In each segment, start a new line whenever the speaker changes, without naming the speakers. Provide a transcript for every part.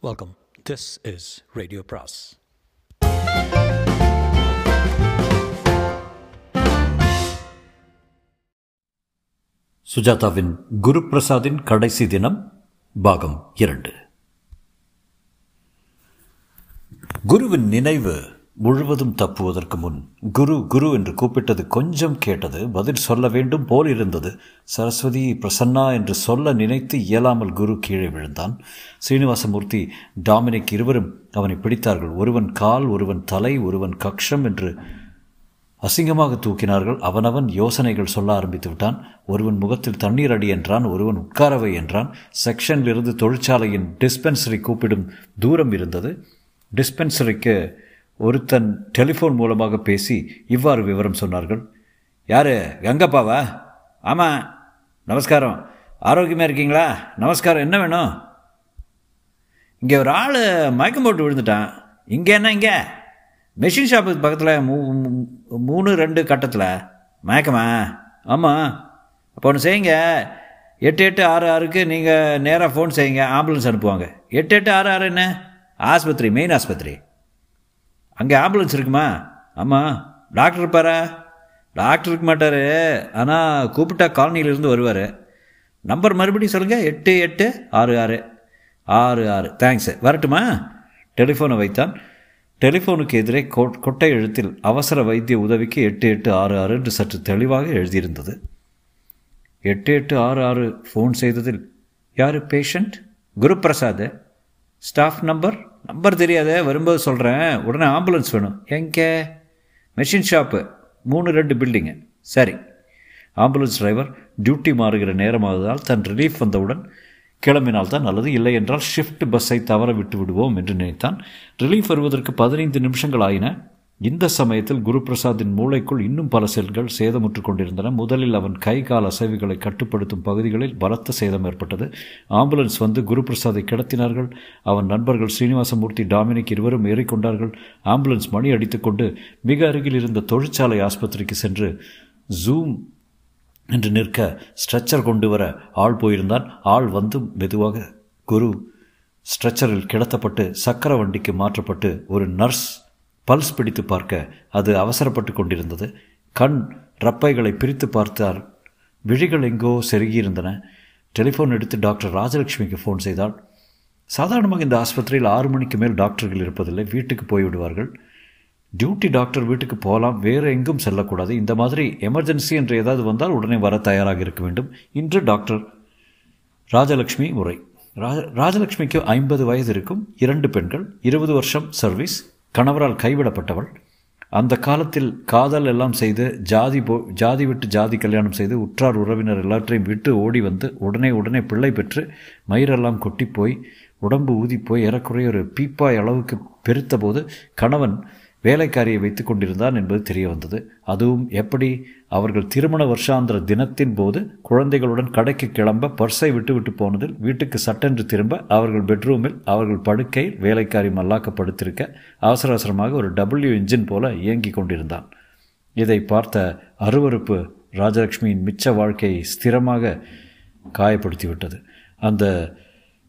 Welcome this is radio பிராஸ்
சுஜாதாவின் குரு பிரசாதின் கடைசி தினம் பாகம் இரண்டு. குருவின் நினைவு முழுவதும் தப்புவதற்கு முன் குரு குரு என்று கூப்பிட்டது கொஞ்சம் கேட்டது பதில் சொல்ல வேண்டும் போல் இருந்தது. சரஸ்வதி பிரசன்னா என்று சொல்ல நினைத்து இயலாமல் குரு கீழே விழுந்தான். ஸ்ரீனிவாசமூர்த்தி டாமினிக் இருவரும் அவனை பிடித்தார்கள். ஒருவன் கால் ஒருவன் தலை ஒருவன் கக்ஷம் என்று அசிங்கமாக தூக்கினார்கள். அவனவன் யோசனைகள் சொல்ல ஆரம்பித்து விட்டான். ஒருவன் முகத்தில் தண்ணீர் அடி என்றான் ஒருவன் உட்காரவை என்றான். செக்ஷனிலிருந்து தொழிற்சாலையின் டிஸ்பென்சரி கூப்பிடும் தூரம் இருந்தது. டிஸ்பென்சரிக்கு ஒருத்தன் டெலிஃபோன் மூலமாக பேசி இவ்வாறு விவரம் சொன்னார்கள். யார்? கங்கப்பாவா? ஆமாம் நமஸ்காரம். ஆரோக்கியமாக இருக்கீங்களா? நமஸ்காரம். என்ன வேணும்? இங்கே ஒரு ஆள் மயக்கம் போட்டு விழுந்துட்டான். இங்கே என்ன இங்கே? மெஷின் ஷாப்புக்கு பக்கத்தில் மூ மூணு ரெண்டு கட்டத்தில். மயக்கமா? ஆமாம் அப்போ ஒன்று செய்யுங்க. எட்டு எட்டு ஆறு ஆறுக்கு நீங்கள் நேராக ஃபோன் செய்யுங்க. ஆம்புலன்ஸ் அனுப்புவாங்க. எட்டு எட்டு ஆறு ஆறு என்ன? ஆஸ்பத்திரி மெயின் ஆஸ்பத்திரி. அங்கே ஆம்புலன்ஸ் இருக்குமா? ஆமாம் டாக்டர் இருப்பாரா? டாக்டர் இருக்க மாட்டார். ஆனால் கூப்பிட்டா காலனியிலேருந்து வருவார். நம்பர் மறுபடியும் சொல்லுங்கள் எட்டு எட்டு ஆறு ஆறு. ஆறு ஆறு. தேங்க்ஸு வரட்டுமா? டெலிஃபோனை வைத்தான். டெலிஃபோனுக்கு எதிரே கொட் கொட்டை எழுத்தில் அவசர வைத்திய உதவிக்கு எட்டு எட்டு ஆறு ஆறு என்று சற்று தெளிவாக எழுதியிருந்தது. எட்டு எட்டு ஆறு ஆறு ஃபோன் செய்ததில் யார்? Patient Guruprasad. Staff number number தெரியாத வரும்போது சொல்கிறேன் உடனே ஆம்புலன்ஸ் வேணும். எங்கே? மெஷின் ஷாப்பு மூணு ரெண்டு பில்டிங்கு சரி. ஆம்புலன்ஸ் டிரைவர் டியூட்டி மாறுகிற நேரமாவதால் தன் ரிலீஃப் வந்தவுடன் கிளம்பினால் தான் நல்லது. இல்லை என்றால் ஷிஃப்ட் பஸ்ஸை தவற விட்டு விடுவோம் என்று நினைத்தான். ரிலீஃப் வருவதற்கு பதினைந்து நிமிஷங்கள் ஆயின. இந்த சமயத்தில் குருபிரசாத்தின் மூளைக்குள் இன்னும் பல செல்கள் சேதமுற்று கொண்டிருந்தன. முதலில் அவன் கை கால் அசைவுகளை கட்டுப்படுத்தும் பகுதிகளில் பலத்த சேதம் ஏற்பட்டது. ஆம்புலன்ஸ் வந்து குருபிரசாத்தை கிடத்தினார்கள். அவன் நண்பர்கள் ஸ்ரீனிவாசமூர்த்தி டாமினிக் இருவரும் ஏறிக்கொண்டார்கள். ஆம்புலன்ஸ் மணி அடித்துக்கொண்டு மிக அருகில் இருந்த தொழிற்சாலை ஆஸ்பத்திரிக்கு சென்று ஜூம் என்று நிற்க ஸ்ட்ரெச்சர் கொண்டு வர ஆள் போயிருந்தான். ஆள் வந்து மெதுவாக குரு ஸ்ட்ரெச்சரில் கிடத்தப்பட்டு சக்கர வண்டிக்கு மாற்றப்பட்டு ஒரு நர்ஸ் பல்ஸ் பிடித்து பார்க்க அது அவசரப்பட்டு கொண்டிருந்தது. கண் ரப்பைகளை பிரித்து பார்த்தார். விழிகள் எங்கோ செருகியிருந்தன. டெலிஃபோன் எடுத்து டாக்டர் ராஜலட்சுமிக்கு ஃபோன் செய்தாள். சாதாரணமாக இந்த ஆஸ்பத்திரியில் ஆறு மணிக்கு மேல் டாக்டர்கள் இருப்பதில்லை. வீட்டுக்கு போய்விடுவார்கள். டியூட்டி டாக்டர் வீட்டுக்கு போகலாம். வேறு எங்கும் செல்லக்கூடாது. இந்த மாதிரி எமர்ஜென்சி என்று ஏதாவது வந்தால் உடனே வர தயாராக இருக்க வேண்டும். இன்று டாக்டர் ராஜலக்ஷ்மி முறை. ராஜ ராஜலக்ஷ்மிக்கு ஐம்பது வயது இருக்கும். இரண்டு பெண்கள். இருபது வருஷம் சர்வீஸ். கணவரால் கைவிடப்பட்டவள். அந்த காலத்தில் காதல் எல்லாம் செய்து ஜாதி போ ஜாதி விட்டு ஜாதி கல்யாணம் செய்து உற்றார் உறவினர் எல்லாற்றையும் விட்டு ஓடி வந்து உடனே உடனே பிள்ளை பெற்று மயிரெல்லாம் கொட்டி போய் உடம்பு ஊதி போய் ஏறக்குறைய ஒரு பீப்பாய் அளவுக்கு பெருத்த போது கணவன் வேலைக்காரியை வைத்து கொண்டிருந்தான் என்பது தெரிய வந்தது. அதுவும் எப்படி அவர்கள் திருமண வருஷாந்திர தினத்தின் போது குழந்தைகளுடன் கடைக்கு கிளம்ப பர்ஸை விட்டுவிட்டு போனதில் வீட்டுக்கு சட்டென்று திரும்ப அவர்கள் பெட்ரூமில் அவர்கள் படுக்கையில் வேலைக்காரி மல்லாக்கப்படுத்திருக்க அவசர அவசரமாக ஒரு டபிள்யூ இன்ஜின் போல இயங்கிக் கொண்டிருந்தான். இதை பார்த்த அருவருப்பு ராஜலட்சுமியின் மிச்ச வாழ்க்கையை ஸ்திரமாக காயப்படுத்திவிட்டது. அந்த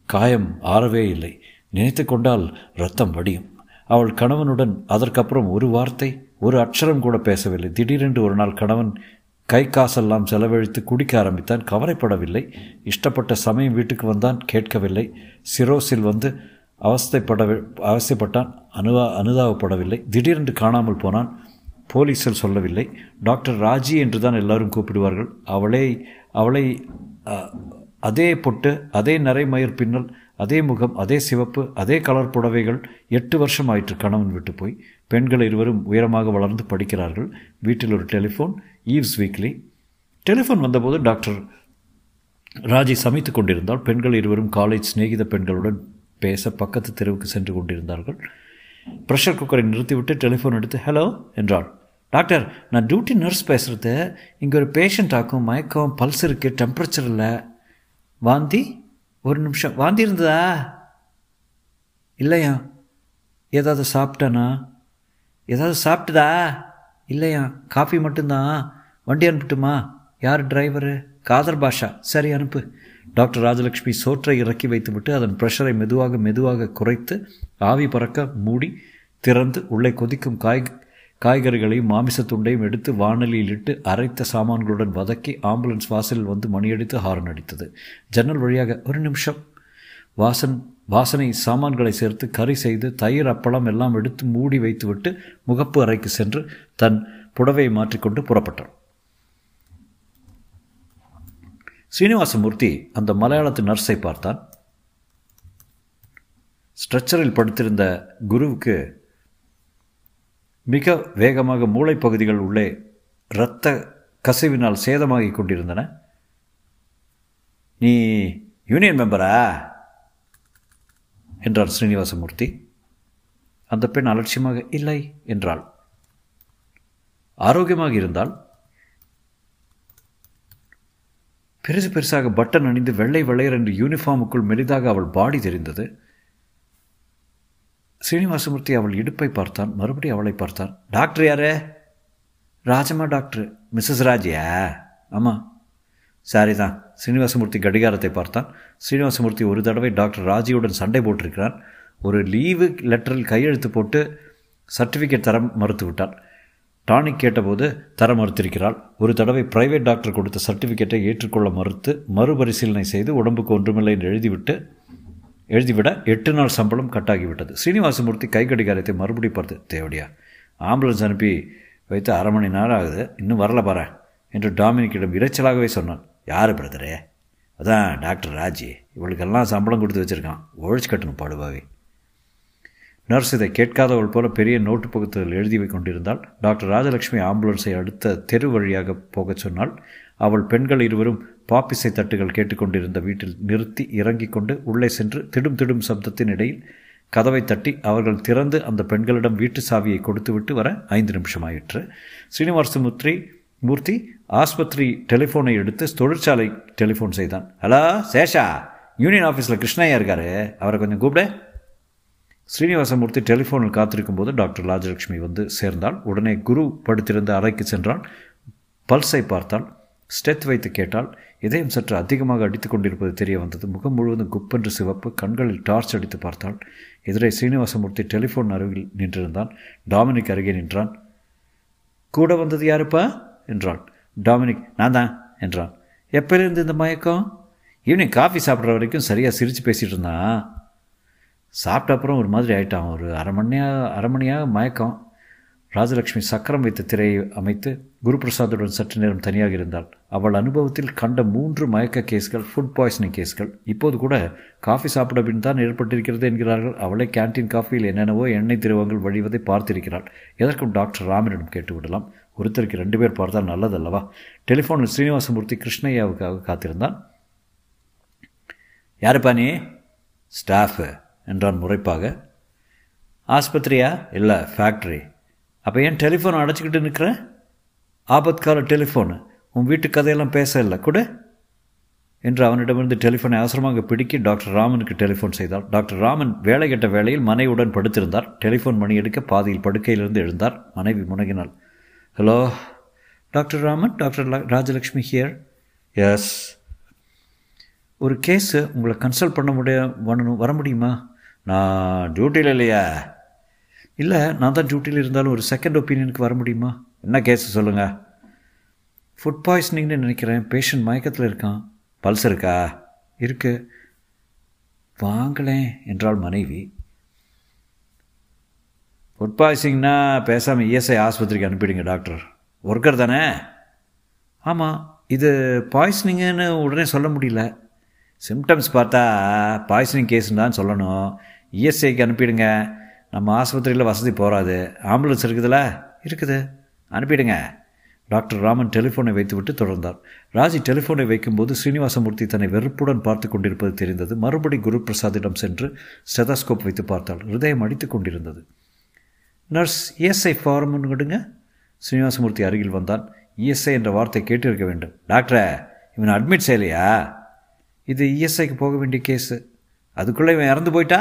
காயம் ஆறவே இல்லை. நினைத்து கொண்டால் ரத்தம் வடியும். அவள் கணவனுடன் அதற்கப்புறம் ஒரு வார்த்தை ஒரு அக்ஷரம் கூட பேசவில்லை. திடீரென்று ஒரு நாள் கணவன் கை காசெல்லாம் செலவழித்து குடிக்க ஆரம்பித்தான். கவலைப்படவில்லை. இஷ்டப்பட்ட சமயம் வீட்டுக்கு வந்தான். கேட்கவில்லை. சிரோஸில் வந்து அவஸ்தைப்பட அவஸ்தைப்பட்டான். அனுவா அனுதாபப்படவில்லை. திடீரென்று காணாமல் போனான். போலீஸில் சொல்லவில்லை. டாக்டர் ராஜி என்று தான் எல்லாரும் கூப்பிடுவார்கள். அவளை அவளை அதே பொட்டு அதே நரைமயிர் பின்னல் அதே முகம் அதே சிவப்பு அதே கலர் புடவைகள் எட்டு வருஷம் ஆயிற்று கணவன் விட்டு போய். பெண்கள் இருவரும் உயரமாக வளர்ந்து படிக்கிறார்கள். வீட்டில் ஒரு டெலிஃபோன் ஈவ்ஸ் வீக்லி டெலிஃபோன் வந்தபோது டாக்டர் ராஜி சமைத்து கொண்டிருந்தால் பெண்கள் இருவரும் காலேஜ் சிநேகித பெண்களுடன் பேச பக்கத்து தெருவுக்கு சென்று கொண்டிருந்தார்கள். ப்ரெஷர் குக்கரை நிறுத்திவிட்டு டெலிஃபோன் எடுத்து ஹலோ என்றாள். டாக்டர் நான் டியூட்டி நர்ஸ் பேசுகிறது இங்கே ஒரு பேஷண்ட் ஆக்கும். மயக்கம் பல்ஸ் இருக்குது டெம்பரேச்சர் இல்லை. வாந்தி? ஒரு நிமிஷம். வாந்தி இருந்ததா இல்லையா? ஏதாவது சாப்பிட்டானா? ஏதாவது சாப்பிட்டுதா? இல்லையா? காஃபி மட்டும்தான். வண்டி அனுப்பட்டுமா? யார் டிரைவரு? காதர் பாஷா. சரி அனுப்பு. டாக்டர் ராஜலட்சுமி சோற்றை இறக்கி வைத்துவிட்டு அதன் ப்ரெஷரை மெதுவாக மெதுவாக குறைத்து ஆவி பறக்க மூடி திறந்து உள்ளே கொதிக்கும் காய் காய்கறிகளையும் மாமிசத்துண்டையும் எடுத்து வானலியில் இட்டு அரைத்த சாமான்களுடன் வதக்கி ஆம்புலன்ஸ் வாசலில் வந்து மணியடித்து ஹாரன் அடித்தது. ஜன்னல் வழியாக ஒரு நிமிஷம். வாசன் வாசனை சாமான்களை சேர்த்து கறி செய்து தயிர் அப்பளம் எல்லாம் எடுத்து மூடி வைத்துவிட்டு முகப்பு அறைக்கு சென்று தன் புடவையை மாற்றிக்கொண்டு புறப்பட்டான். ஸ்ரீனிவாசமூர்த்தி அந்த மலையாளத்து நர்ஸை பார்த்தான். ஸ்ட்ரெச்சரில் படுத்திருந்த குருவுக்கு மிக வேகமாக மூளைப்பகுதிகள் உள்ளே இரத்த கசிவினால் சேதமாகி கொண்டிருந்தன. நீ யூனியன் மெம்பரா? என்றார் ஸ்ரீனிவாசமூர்த்தி. அந்த பெண் அலட்சியமாக இல்லை என்றாள். ஆரோக்கியமாக இருந்தால்? பெருசு பெருசாக பட்டன் அணிந்து வெள்ளை வெள்ளையர் என்று யூனிஃபார்முக்குள் மெலிதாக அவள் பாடி தெரிந்தது. ஸ்ரீனிவாசமூர்த்தி அவள் இடுப்பை பார்த்தான் மறுபடியும் அவளை பார்த்தான். டாக்டர் யாரு? ராஜம்மா டாக்டர். மிஸ்ஸஸ் ராஜியா? ஆமாம் சாரி தான் ஸ்ரீனிவாசமூர்த்தி கடிகாரத்தை பார்த்தான். ஸ்ரீனிவாசமூர்த்தி ஒரு தடவை டாக்டர் ராஜியுடன் சண்டை போட்டிருக்கிறான். ஒரு லீவு லெட்டரில் கையெழுத்து போட்டு சர்டிஃபிகேட் தர மறுத்து விட்டான் டானிக் கேட்டபோது தர மறுத்திருக்கிறாள். ஒரு தடவை பிரைவேட் டாக்டர் கொடுத்த சர்டிஃபிகேட்டை ஏற்றுக்கொள்ள மறுத்து மறுபரிசீலனை செய்து உடம்புக்கு ஒன்றுமில்லை என்று எழுதிவிட்டு எழுதிவிட எட்டு நாள் சம்பளம் கட்டாகிவிட்டது. ஸ்ரீனிவாசமூர்த்தி கை கடிகாரத்தை மறுபடி பார்த்து தேவடியா ஆம்புலன்ஸ் அனுப்பி வைத்து அரை மணி நேரம் ஆகுது. இன்னும் வரல பாரு என்று டாமினிக்கிடம் இறைச்சலாகவே சொன்னான். யார் பிரதரே? அதான் டாக்டர் ராஜி. இவளுக்கெல்லாம் சம்பளம் கொடுத்து வச்சுருக்கான். ஒழிச்சு கட்டணும் பாடுவாவே நர்ஸ் இதை கேட்காதவள் போல பெரிய நோட்டு பக்கத்தில் எழுதி கொண்டிருந்தால் டாக்டர் ராஜலட்சுமி ஆம்புலன்ஸை அடுத்த தெரு வழியாக போகச் சொன்னால் அவள் பெண்கள் இருவரும் பாப்பிசை தட்டுகள் கேட்டுக்கொண்டிருந்த வீட்டில் நிறுத்தி இறங்கிக் கொண்டு உள்ளே சென்று திடும் திடும் சப்தத்தின் இடையில் கதவை தட்டி அவர்கள் திறந்து அந்த பெண்களிடம் வீட்டு சாவியை கொடுத்துவிட்டு வர ஐந்து நிமிஷமாயிற்று. ஸ்ரீனிவாசமுத்ரி மூர்த்தி ஆஸ்பத்திரி டெலிஃபோனை எடுத்து தொழிற்சாலை டெலிஃபோன் செய்தான். ஹலோ சேஷா யூனியன் ஆஃபீஸில் கிருஷ்ணய்யா இருக்காரு. அவரை கொஞ்சம் கூப்பிட. ஸ்ரீனிவாசமூர்த்தி டெலிஃபோனில் காத்திருக்கும் போது டாக்டர் ராஜலட்சுமி வந்து சேர்ந்தாள். உடனே குரு படுத்திருந்த அறைக்கு சென்றான். பல்ஸை பார்த்தாள். ஸ்டெத் வைத்து கேட்டால் இதயம் சற்று அதிகமாக அடித்து கொண்டிருப்பது தெரிய வந்தது. முகம் முழுவதும் குப்பென்று சிவப்பு. கண்களில் டார்ச் அடித்து பார்த்தால் எதிரே சீனிவாசமூர்த்தி டெலிஃபோன் அருகில் நின்றிருந்தான். டாமினிக் அருகே நின்றான். கூட வந்தது யாருப்பா? என்றாள் டாமினிக் நான் தான் என்றான். எப்போலேருந்து இந்த மயக்கம்? ஈவினிங் காஃபி சாப்பிட்ற வரைக்கும் சரியாக சிரித்து பேசிகிட்டு இருந்தான் சாப்பிட்ட அப்புறம் ஒரு மாதிரி ஆயிட்டான். ஒரு அரை மணியாக அரை மணியாக மயக்கம். ராஜலக்ஷ்மி சக்கரம் வைத்த திரையை அமைத்து குருபிரசாத்துடன் சற்று நேரம் தனியாக இருந்தாள். அவள் அனுபவத்தில் கண்ட மூன்று மயக்க கேஸ்கள் ஃபுட் பாய்சனிங் கேஸ்கள். இப்போது கூட காஃபி சாப்பிட பின் தான் ஏற்பட்டிருக்கிறது என்கிறார்கள். அவளே கேன்டீன் காஃபியில் என்னென்னவோ எண்ணெய் திரவங்கள் வழிவதை பார்த்திருக்கிறாள். எதற்கும் டாக்டர் ராமனிடம் கேட்டுவிடலாம். ஒருத்தருக்கு ரெண்டு பேர் பார்த்தால் நல்லதல்லவா? டெலிஃபோனில் ஸ்ரீனிவாசமூர்த்தி கிருஷ்ணய்யாவுக்காக காத்திருந்தான். யாருப்பா நீ? ஸ்டாஃபு என்றான் முறைப்பாக. ஆஸ்பத்திரியா? இல்லை ஃபேக்ட்ரி அப்போ ஏன் டெலிஃபோன் அடைச்சிக்கிட்டு நிற்கிற ஆபத்கால டெலிஃபோனு. உன் வீட்டு கதையெல்லாம் பேச இல்லை கூட? என்று அவனிடமிருந்து டெலிஃபோனை அவசரமாக பிடிக்கி டாக்டர் ராமனுக்கு டெலிஃபோன் செய்தார் டாக்டர் ராமன் வேலை கெட்ட வேளையில் மனைவியுடன் படுத்திருந்தார். டெலிஃபோன் மணி எடுக்க பாதியில் படுக்கையிலிருந்து எழுந்தார். மனைவி முனகினாள். Hello doctor Raman? Doctor Rajalakshmi here yes ஒரு கேஸு. உங்களை கன்சல்ட் பண்ண முடிய பண்ணணும். வர முடியுமா? நான் டியூட்டியில் இல்லையா. இல்லை நான் தான் டியூட்டியில் இருந்தாலும் ஒரு செகண்ட் ஒப்பீனியனுக்கு வர முடியுமா? என்ன கேஸு சொல்லுங்கள் ஃபுட் பாய்சனிங்னு நினைக்கிறேன். பேஷண்ட் மயக்கத்தில் இருக்கான். பல்ஸ் இருக்கா? இருக்கு. வாங்களேன் என்றாள் மனைவி. ஃபுட் பாய்சனிங்னா பேசாமல் இஎஸ்ஐ ஆஸ்பத்திரிக்கு அனுப்பிடுங்க டாக்டர் ஒர்க்கர் தானே? ஆமாம் இது பாய்சனிங்குன்னு உடனே சொல்ல முடியல. சிம்டம்ஸ் பார்த்தா பாய்சனிங் கேஸ்ன்னு தான் சொல்லணும். இஎஸ்ஐக்கு அனுப்பிடுங்க. நம்ம ஆஸ்பத்திரியில் வசதி போகாது ஆம்புலன்ஸ் இருக்குதுல்ல இருக்குது. அனுப்பிடுங்க. டாக்டர் ராமன் டெலிஃபோனை வைத்துவிட்டு தொடர்ந்தார். ராஜி டெலிஃபோனை வைக்கும்போது ஸ்ரீனிவாசமூர்த்தி தன்னை வெறுப்புடன் பார்த்து கொண்டிருப்பது தெரிந்தது. மறுபடி குரு பிரசாத்திடம் சென்று ஸ்டெதாஸ்கோப் வைத்து பார்த்தாள். ஹிருதயம் அடித்து கொண்டிருந்தது. நர்ஸ் இஎஸ்ஐ ஃபார்ம் கொடுங்க ஸ்ரீனிவாசமூர்த்தி அருகில் வந்தான். இஎஸ்ஐ என்ற வார்த்தை கேட்டிருக்க வேண்டும். டாக்டரே இவனை அட்மிட் செய்யலையா? இது இஎஸ்ஐக்கு போக வேண்டிய கேஸு. அதுக்குள்ளே இவன் இறந்து போயிட்டா?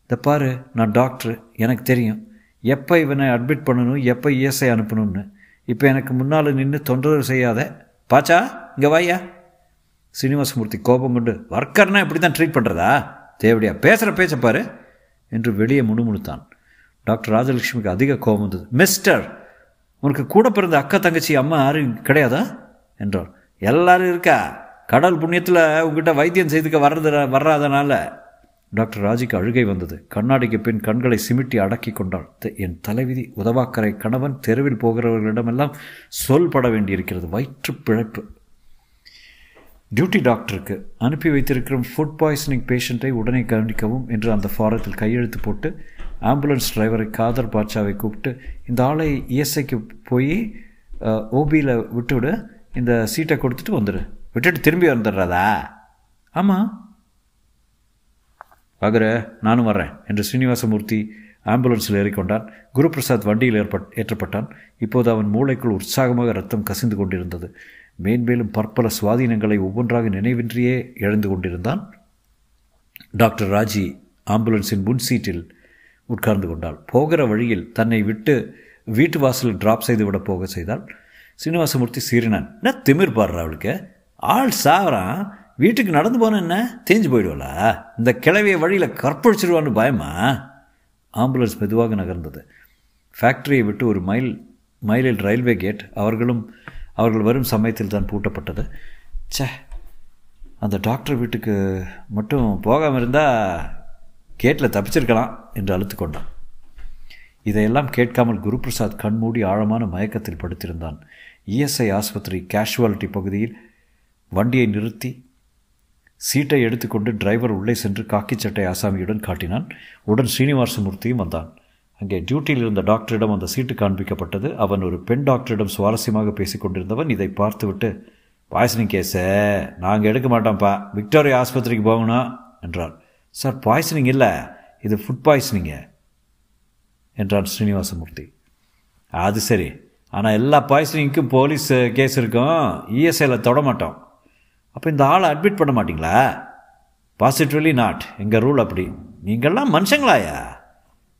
இந்த பாரு நான் டாக்டரு. எனக்கு தெரியும். எப்போ இவனை அட்மிட் பண்ணணும் எப்போ இஎஸ்ஐ அனுப்பணும்னு. இப்போ எனக்கு முன்னால் நின்று தொந்தரவு செய்யாத. பாச்சா இங்கே வாயா சீனிவாசமூர்த்தி கோபம் கொண்டு ஒர்க்கர்னா இப்படி தான் ட்ரீட் பண்ணுறதா தேவடியா பேசுகிற பேச்சை பாரு என்று வெளியே முணுமுணுத்தான். டாக்டர் ராஜலட்சுமிக்கு அதிக கோபம் வந்தது. மிஸ்டர் உனக்கு கூட பிறந்த அக்கா தங்கச்சி அம்மா யாரும் கிடையாதா? என்றார். எல்லாரும் இருக்கா? கடல் புண்ணியத்தில் உங்ககிட்ட வைத்தியம் செய்துக்க வர்றது வர்றாதனால. டாக்டர் ராஜிக்கு அழுகை வந்தது. கண்ணாடிக்கு பின் கண்களை சிமிட்டி அடக்கி கொண்டாள். என் தலைவிதி உதவாக்கரை கணவன் தெருவில் போகிறவர்களிடமெல்லாம் சொல்பட வேண்டியிருக்கிறது. வயிற்று பிழைப்பு. டியூட்டி டாக்டருக்கு அனுப்பி வைத்திருக்கிற ஃபுட் பாய்சனிங் பேஷண்ட்டை உடனே கவனிக்கவும் என்று அந்த ஃபாரத்தில் கையெழுத்து போட்டு ஆம்புலன்ஸ் டிரைவரை காதர் பாட்சாவை கூப்பிட்டு இந்த ஆளை இஎஸ்ஐக்கு போய் ஓபியில் விட்டுவிடு இந்த சீட்டை கொடுத்துட்டு வந்துடு விட்டுட்டு திரும்பி வந்துடுறதா? ஆமாம் ஆகிற நானும் வர்றேன் என்று ஸ்ரீனிவாசமூர்த்தி ஆம்புலன்ஸில் ஏறிக்கொண்டான். குருபிரசாத் வண்டியில் ஏற்பட் ஏற்றப்பட்டான். இப்போது அவன் மூளைக்குள் உற்சாகமாக ரத்தம் கசிந்து கொண்டிருந்தது. மேன்மேலும் பற்பல சுவாதீனங்களை ஒவ்வொன்றாக நினைவின்றியே இழந்து கொண்டிருந்தான். டாக்டர் ராஜி ஆம்புலன்ஸின் முன் சீட்டில் உட்கார்ந்து கொண்டாள். போகிற வழியில் தன்னை விட்டு வீட்டு வாசலில் டிராப் செய்து விட போக செய்தால் சீனிவாசமூர்த்தி சீறினான். என்ன திமிர் பாடுறா அவளுக்கு? ஆள் சாவறான். வீட்டுக்கு நடந்து போன என்ன? தேஞ்சு போயிடுவாளா? இந்த கிளவிய வழியில் கற்பழிச்சிடுவான்னு பயமா? ஆம்புலன்ஸ் மெதுவாக நகர்ந்தது. ஃபேக்டரியை விட்டு ஒரு மைல் மைலில் ரயில்வே கேட் அவர்களும் அவர்கள் வரும் சமயத்தில் தான் பூட்டப்பட்டது. சே அந்த டாக்டர் வீட்டுக்கு மட்டும் போகாமல் இருந்தால் கேட்டில் தப்பிச்சிருக்கலாம் என்று அழுத்து கொண்டான். இதையெல்லாம் கேட்காமல் குருபிரசாத் கண்மூடி ஆழமான மயக்கத்தில் படுத்திருந்தான். இஎஸ்ஐ ஆஸ்பத்திரி கேஷுவாலிட்டி பகுதியில் வண்டியை நிறுத்தி சீட்டை எடுத்துக்கொண்டு டிரைவர் உள்ளே சென்று காக்கி சட்டை ஆசாமியுடன் காட்டினான். உடன் ஸ்ரீனிவாசமூர்த்தியும் வந்தான். அங்கே டியூட்டியில் இருந்த டாக்டரிடம் அந்த சீட்டு காண்பிக்கப்பட்டது. அவன் ஒரு பெண் டாக்டரிடம் சுவாரஸ்யமாக பேசிக் கொண்டிருந்தவன் இதை பார்த்துவிட்டு பாய்சனிங் கேஸை? நாங்கள் எடுக்க மாட்டோம்ப்பா. விக்டோரியா ஆஸ்பத்திரிக்கு போகணும் என்றார் சார் பாய்சனிங் இல்லை. இது ஃபுட் பாய்சனிங்க என்றான் ஸ்ரீனிவாசமூர்த்தி. அது சரி. ஆனால் எல்லா பாய்சனிங்க்கும் போலீஸ் கேஸ் இருக்கும். இஎஸ்ஐயில் தொட மாட்டோம். அப்போ இந்த ஆளை அட்மிட் பண்ண மாட்டிங்களா? பாசிட்டிவ்லி நாட் எங்கள் ரூல் அப்படி. நீங்கள்லாம் மனுஷங்களாயா?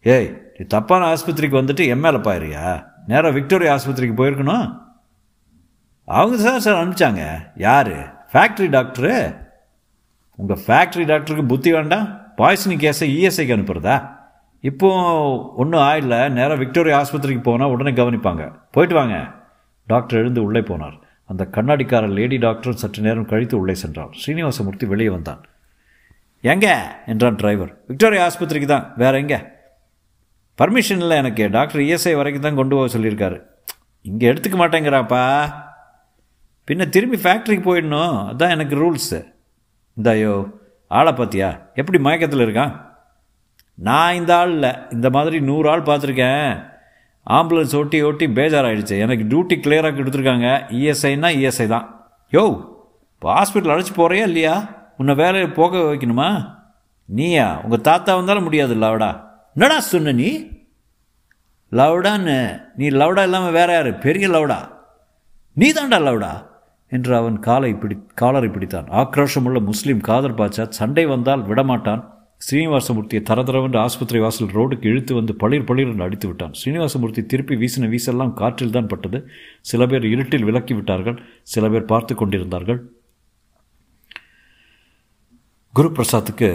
ஏய் நீ தப்பான ஆஸ்பத்திரிக்கு வந்துட்டு எம்எல்ஏ பாயிறியா? நேராக விக்டோரியா ஆஸ்பத்திரிக்கு போயிருக்கணும். அவங்க சார் சார் அனுப்பிச்சாங்க. யார்? ஃபேக்ட்ரி டாக்டரு உங்கள் ஃபேக்ட்ரி டாக்டருக்கு புத்தி வேண்டாம். பாய்சனிங் கேஸை இஎஸ்ஐக்கு அனுப்புறதா? இப்போ ஒன்றும் ஆயில்லை. நேராக விக்டோரியா ஆஸ்பத்திரிக்கு போனால் உடனே கவனிப்பாங்க. போயிட்டு வாங்க. டாக்டர் எழுந்து உள்ளே போனார். அந்த கண்ணாடிக்கார லேடி டாக்டரும் சற்று நேரம் கழித்து உள்ளே சென்றார் ஸ்ரீனிவாசமூர்த்தி வெளியே வந்தான். எங்க? என்றான் டிரைவர். விக்டோரியா ஆஸ்பத்திரிக்கு தான். வேற எங்க? பர்மிஷன் இல்லை எனக்கு. டாக்டர் இஎஸ்ஐ வரைக்கும் தான் கொண்டு போக சொல்லியிருக்காரு. இங்கே எடுத்துக்க மாட்டேங்கிறாப்பா. பின்ன திரும்பி ஃபேக்ட்ரிக்கு போயிடணும். அதான் எனக்கு ரூல்ஸு இந்த ஐயோ ஆளை பார்த்தியா? எப்படி மயக்கத்தில் இருக்கான்? நான் இந்த ஆள் இல்லை. இந்த மாதிரி நூறு ஆள் பார்த்துருக்கேன். ஆம்புலன்ஸ் ஓட்டி ஓட்டி பேஜாராயிடுச்சு. எனக்கு டியூட்டி கிளியராக கொடுத்துருக்காங்க. இஎஸ்ஐனா இஎஸ்ஐ தான். யோ இப்போ ஹாஸ்பிட்டல் அழைச்சி போகிறியா இல்லையா? உன்னை வேலையை போக வைக்கணுமா? நீயா? உங்கள் தாத்தா வந்தாலும் முடியாது லவடா. என்னடா சொன்ன நீ? லவுடான்னு. நீ லவுடா இல்லாமல் வேற யார்? பெரிய லவுடா. நீ தாண்டா லவுடா. என்று அவன் காலை பிடி காலரை பிடித்தான். ஆக்ரோஷமுள்ள முஸ்லீம் காதர் பாச்சா சண்டை வந்தால் விடமாட்டான். ஸ்ரீனிவாசமூர்த்தியை தரதரவென்று ஆஸ்பத்திரி வாசல் ரோடுக்கு இழுத்து வந்து பளிர் பளிர் என்று அடித்து விட்டான். ஸ்ரீனிவாசமூர்த்தி திருப்பி வீசின வீசெல்லாம் காற்றில் தான் பட்டது. சில பேர் இருட்டில் விலக்கி விட்டார்கள். சில பேர் பார்த்து கொண்டிருந்தார்கள். குரு பிரசாத்துக்கு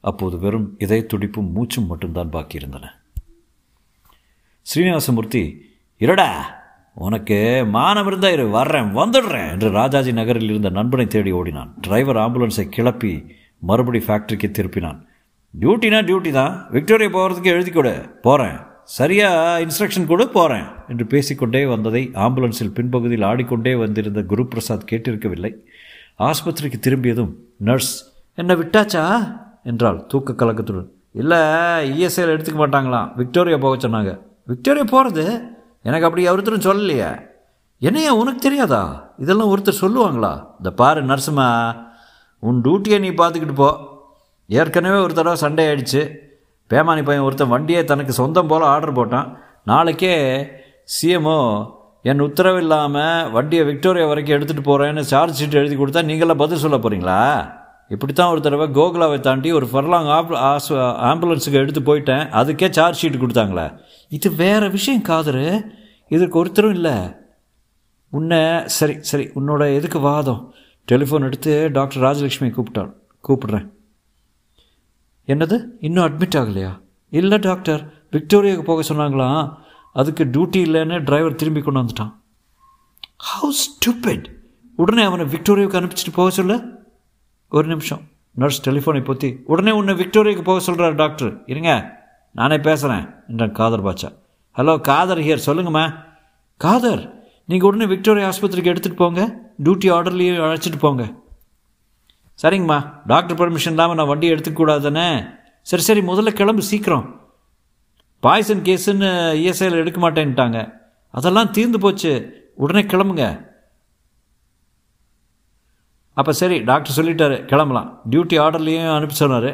அப்போது வெறும் இதய துடிப்பும் மூச்சும் மட்டும்தான் பாக்கியிருந்தன ஸ்ரீனிவாசமூர்த்தி இருடா உனக்கு மானம் இருந்தா இரு வர்றேன் வந்துடுறேன் என்று ராஜாஜி நகரில் இருந்த நண்பனை தேடி ஓடினான். டிரைவர் ஆம்புலன்ஸை கிளப்பி மறுபடி ஃபேக்டரிக்கு திருப்பினான். டியூட்டினா டியூட்டி தான். விக்டோரியா போகிறதுக்கு எழுதி கொடு போகிறேன் சரியாக இன்ஸ்ட்ரக்ஷன் கொடு போகிறேன் என்று பேசிக்கொண்டே வந்ததை ஆம்புலன்ஸில் பின்பகுதியில் ஆடிக்கொண்டே வந்திருந்த குரு பிரசாத் கேட்டிருக்கவில்லை. ஆஸ்பத்திரிக்கு திரும்பியதும் நர்ஸ் என்ன விட்டாச்சா? என்றாள் தூக்க கலக்கத்துடன். இல்லை இஎஸ்ஐயில் எடுத்துக்க மாட்டாங்களாம். விக்டோரியா போக சொன்னாங்க. விக்டோரியா போகிறது எனக்கு அப்படி ஒருத்தரும் சொல்லலையே. என்னையா உனக்கு தெரியாதா? இதெல்லாம் ஒருத்தர் சொல்லுவாங்களா? இந்த பாரு நர்ஸுமா உன் டியூட்டியை நீ பார்த்துக்கிட்டு போ. ஏற்கனவே ஒரு தடவை சண்டை ஆயிடுச்சு. பேமானி பையன் ஒருத்தன் வண்டியை தனக்கு சொந்தம் போல் ஆர்டர் போட்டான். நாளைக்கே சிஎம்ஓ என் உத்தரவு இல்லாமல் வண்டியை விக்டோரியா வரைக்கும் எடுத்துகிட்டு போகிறேன்னு சார்ஜ் ஷீட் எழுதி கொடுத்தா நீங்களாம் பதில் சொல்ல போகிறீங்களா இப்படி தான் ஒரு தடவை கோகுலாவை தாண்டி ஒரு ஃபர்லாங் ஆப் ஆசு ஆம்புலன்ஸுக்கு எடுத்து போயிட்டேன். அதுக்கே சார்ஜ் ஷீட் கொடுத்தாங்களே. இது வேறு விஷயம் காதரு. இதற்கு ஒருத்தரும் இல்லை. உன்னை சரி சரி உன்னோட எதுக்கு வாதம்? டெலிஃபோன் எடுத்து டாக்டர் ராஜலக்ஷ்மி கூப்பிட்டான் கூப்பிட்றேன். என்னது? இன்னும் அட்மிட் ஆகலையா? இல்லை டாக்டர் விக்டோரியாவுக்கு போக சொன்னாங்களாம் அதுக்கு டியூட்டி இல்லைன்னு டிரைவர் திரும்பி கொண்டு வந்துட்டான். ஹவு ஸ்டூபிட் உடனே அவனை விக்டோரியாவுக்கு அனுப்பிச்சிட்டு போக சொல்ல. ஒரு நிமிஷம். நர்ஸ் டெலிஃபோனை பொத்தி. உடனே உன்னை விக்டோரியாவுக்கு போக சொல்கிறார் டாக்டர் இருங்க. நானே பேசுகிறேன் என்றான் காதர் பாச்சா ஹலோ காதர் ஹியர் சொல்லுங்கம்மா. காதர் நீங்கள் உடனே விக்டோரியா ஆஸ்பத்திரிக்கு எடுத்துகிட்டு போங்க. டியூட்டி ஆர்டர்லேயும் அழைச்சிட்டு போங்க. சரிங்கம்மா டாக்டர் பர்மிஷன் இல்லாமல் நான் வண்டி எடுத்துக்கூடாது தானே சரி சரி முதல்ல கிளம்பு சீக்கிரம். பாய்சன் கேஸுன்னு இஎஸ்ஐயில் எடுக்க மாட்டேன்ட்டாங்க. அதெல்லாம் தீர்ந்து போச்சு. உடனே கிளம்புங்க. அப்போ சரி டாக்டர் சொல்லிட்டாரு கிளம்பலாம். டியூட்டி ஆர்டர்லேயும் அனுப்பி சொன்னார்.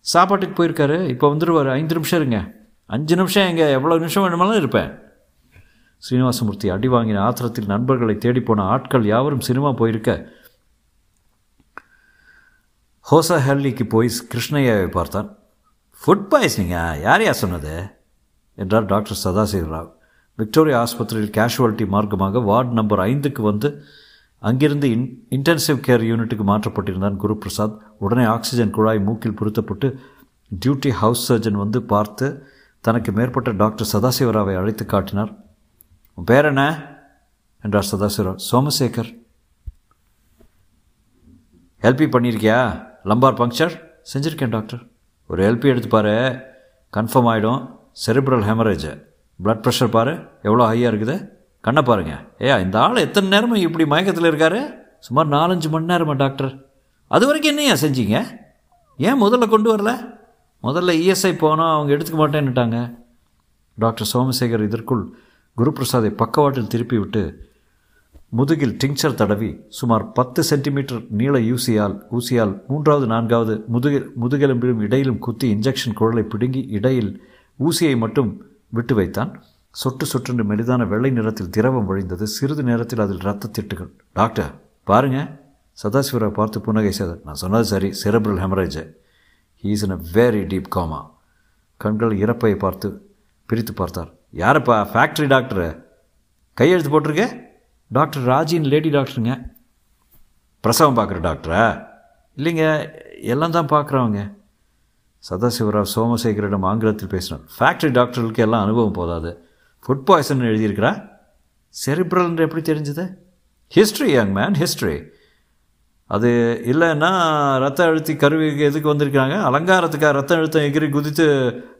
சாப்பாட்டுக்கு போயிருக்காரு. இப்போ வந்துடுவார் ஐந்து நிமிஷம் இருங்க. அஞ்சு நிமிஷம் எங்கே எவ்வளோ நிமிஷம் வேணுமாலும் இருப்பேன். ஸ்ரீனிவாசமூர்த்தி அடி வாங்கின ஆத்திரத்தில் நண்பர்களை தேடிப்போன ஆட்கள் யாவரும் சினிமா போயிருக்க ஹோசா ஹல்லிக்கு போய் கிருஷ்ணய்யாவை பார்த்தான். ஃபுட் பாய்சனிங்கா யார் யார் சொன்னது? என்றார் டாக்டர் சதாசிவ ராவ். விக்டோரியா ஆஸ்பத்திரியில் கேஷுவாலிட்டி மார்க்கமாக வார்டு நம்பர் ஐந்துக்கு வந்து அங்கிருந்து இன் இன்டென்சிவ் கேர் யூனிட்டுக்கு மாற்றப்பட்டிருந்தான் குரு பிரசாத் உடனே ஆக்சிஜன் குழாய் மூக்கில் பொருத்தப்பட்டு டியூட்டி ஹவுஸ் சர்ஜன் வந்து பார்த்து தனக்கு மேற்பட்ட டாக்டர் சதாசிவராவை அழைத்து காட்டினார். உன் பேர் என்ன? என்றார் சதாசிவராவ் சோமசேகர். ஹெல்ப் பண்ணியிருக்கியா லம்பார் பங்க்சர் செஞ்சுருக்கேன் டாக்டர் ஒரு எல்பி எடுத்து பாரு. கன்ஃபார்ம் ஆகிடும் செரிப்ரல் ஹெமரேஜ் ப்ளட் ப்ரெஷர் பாரு. எவ்வளோ ஹையாக இருக்குது? கண்ணை பாருங்க. ஏ இந்த ஆள் எத்தனை நேரமும் இப்படி மயக்கத்தில் இருக்காரு? சுமார் நாலஞ்சு மணி நேரமா டாக்டர் அது வரைக்கும் என்னையா செஞ்சீங்க? ஏன் முதல்ல கொண்டு வரல? முதல்ல இஎஸ்ஐ போனோம் அவங்க எடுத்துக்க மாட்டேன்னுட்டாங்க. டாக்டர் சோமசேகர் இதற்குள் குருபிரசாதை பக்கவாட்டில் திருப்பி விட்டு முதுகில் டிங்சர் தடவி சுமார் பத்து சென்டிமீட்டர் நீள ஊசியால் ஊசியால் மூன்றாவது நான்காவது முதுகில் முதுகெலும்பிலும் இடையிலும் குத்தி இன்ஜெக்ஷன் குழலை பிடுங்கி இடையில் ஊசியை மட்டும் விட்டு வைத்தான். சொட்டு சொட்டுன்று மெலிதான வெள்ளை நிறத்தில் திரவம் வழிந்தது. சிறிது நேரத்தில் அதில் இரத்த திட்டுகள். டாக்டர் பாருங்க. சதாசிவரை பார்த்து புன்னகை செய்தார். நான் சொன்னது சரி. Cerebral haemorrhage he's in a very deep coma கண்கள் இறப்பையை பார்த்து பிரித்து பார்த்தார். யாரப்பா? ஃபேக்ட்ரி டாக்டரு கையெழுத்து போட்டிருக்கேன் டாக்டர் ராஜின் லேடி டாக்டருங்க. பிரசவம் பார்க்குற டாக்டரா? இல்லைங்க எல்லாம் தான் பார்க்குறவங்க. சதாசிவராவ் சோமசேகரிடம் ஆங்கிலத்தில் பேசினார். ஃபேக்ட்ரி டாக்டர்களுக்கு எல்லாம் அனுபவம் போதாது. Food poison எழுதியிருக்கிறா? செரிப்ரல்ன்ற எப்படி தெரிஞ்சது? ஹிஸ்ட்ரி யங் மேன் ஹிஸ்ட்ரி அது இல்லைன்னா ரத்த அழுத்தி கருவிக்கு எதுக்கு வந்திருக்கிறாங்க? அலங்காரத்துக்காக ரத்தம் அழுத்தம் எகிரி குதித்து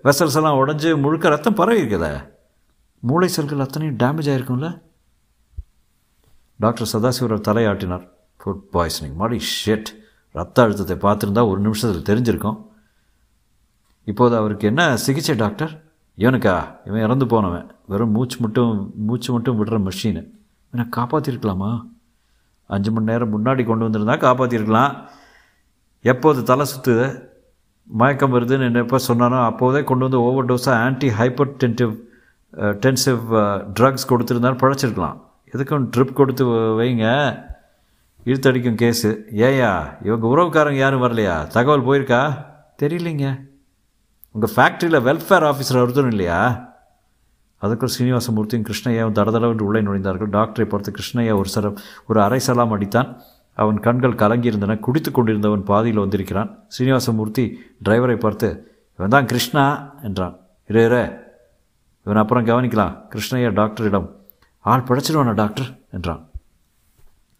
வெசல்ஸ் எல்லாம் உடஞ்சி முழுக்க ரத்தம் பரவி இருக்குதா மூளை செல்கள் அத்தனையும் டேமேஜ் ஆகிருக்கும்ல டாக்டர் சதாசிவராவ் தலையாட்டினார். ஃபுட் பாய்சனிங் மாடி ஷெட் ரத்த அழுத்தத்தை பார்த்துருந்தா ஒரு நிமிஷத்தில் தெரிஞ்சிருக்கோம். இப்போது அவருக்கு என்ன சிகிச்சை டாக்டர்? இவனுக்கா? இவன் இறந்து போனவன். வெறும் மூச்சு மட்டும் மூச்சு மட்டும் விடுற மிஷினு இவனை காப்பாற்றிருக்கலாமா அஞ்சு மணி நேரம் முன்னாடி கொண்டு வந்திருந்தா காப்பாற்றிருக்கலாம் எப்போது தலை சுற்றுது மயக்கம் வருதுன்னு எப்போ சொன்னானோ அப்போதே கொண்டு வந்து over டோஸாக anti hyper tensive tensive drugs கொடுத்துருந்தாலும் பழச்சிருக்கலாம். எதுக்கும் ட்ரிப் கொடுத்து வைங்க. இழுத்தடிக்கும் கேஸு ஏயா இவங்க உறவுக்காரங்க யாரும் வரலையா? தகவல் போயிருக்கா? தெரியலைங்க. உங்கள் ஃபேக்ட்ரியில் வெல்ஃபேர் ஆஃபீஸர் ஒருத்தரும் இல்லையா? அதுக்குள் ஸ்ரீனிவாசமூர்த்தியும் கிருஷ்ணய்யாவும் தடதளவென்று உள்ளே நுழைந்தார்கள். டாக்டரை பார்த்து கிருஷ்ணய்யா ஒரு சரம் ஒரு அரை சலாம் அடித்தான். அவன் கண்கள் கலங்கியிருந்தன. குடித்து கொண்டிருந்தவன் பாதியில் வந்திருக்கிறான். ஸ்ரீனிவாசமூர்த்தி டிரைவரை பார்த்து இவன் தான் கிருஷ்ணா என்றான். இரு இரு. இவன் அப்புறம் கவனிக்கலாம். கிருஷ்ணய்யா டாக்டரிடம் ஆள் பிழைச்சிடுவானா டாக்டர் என்றான்.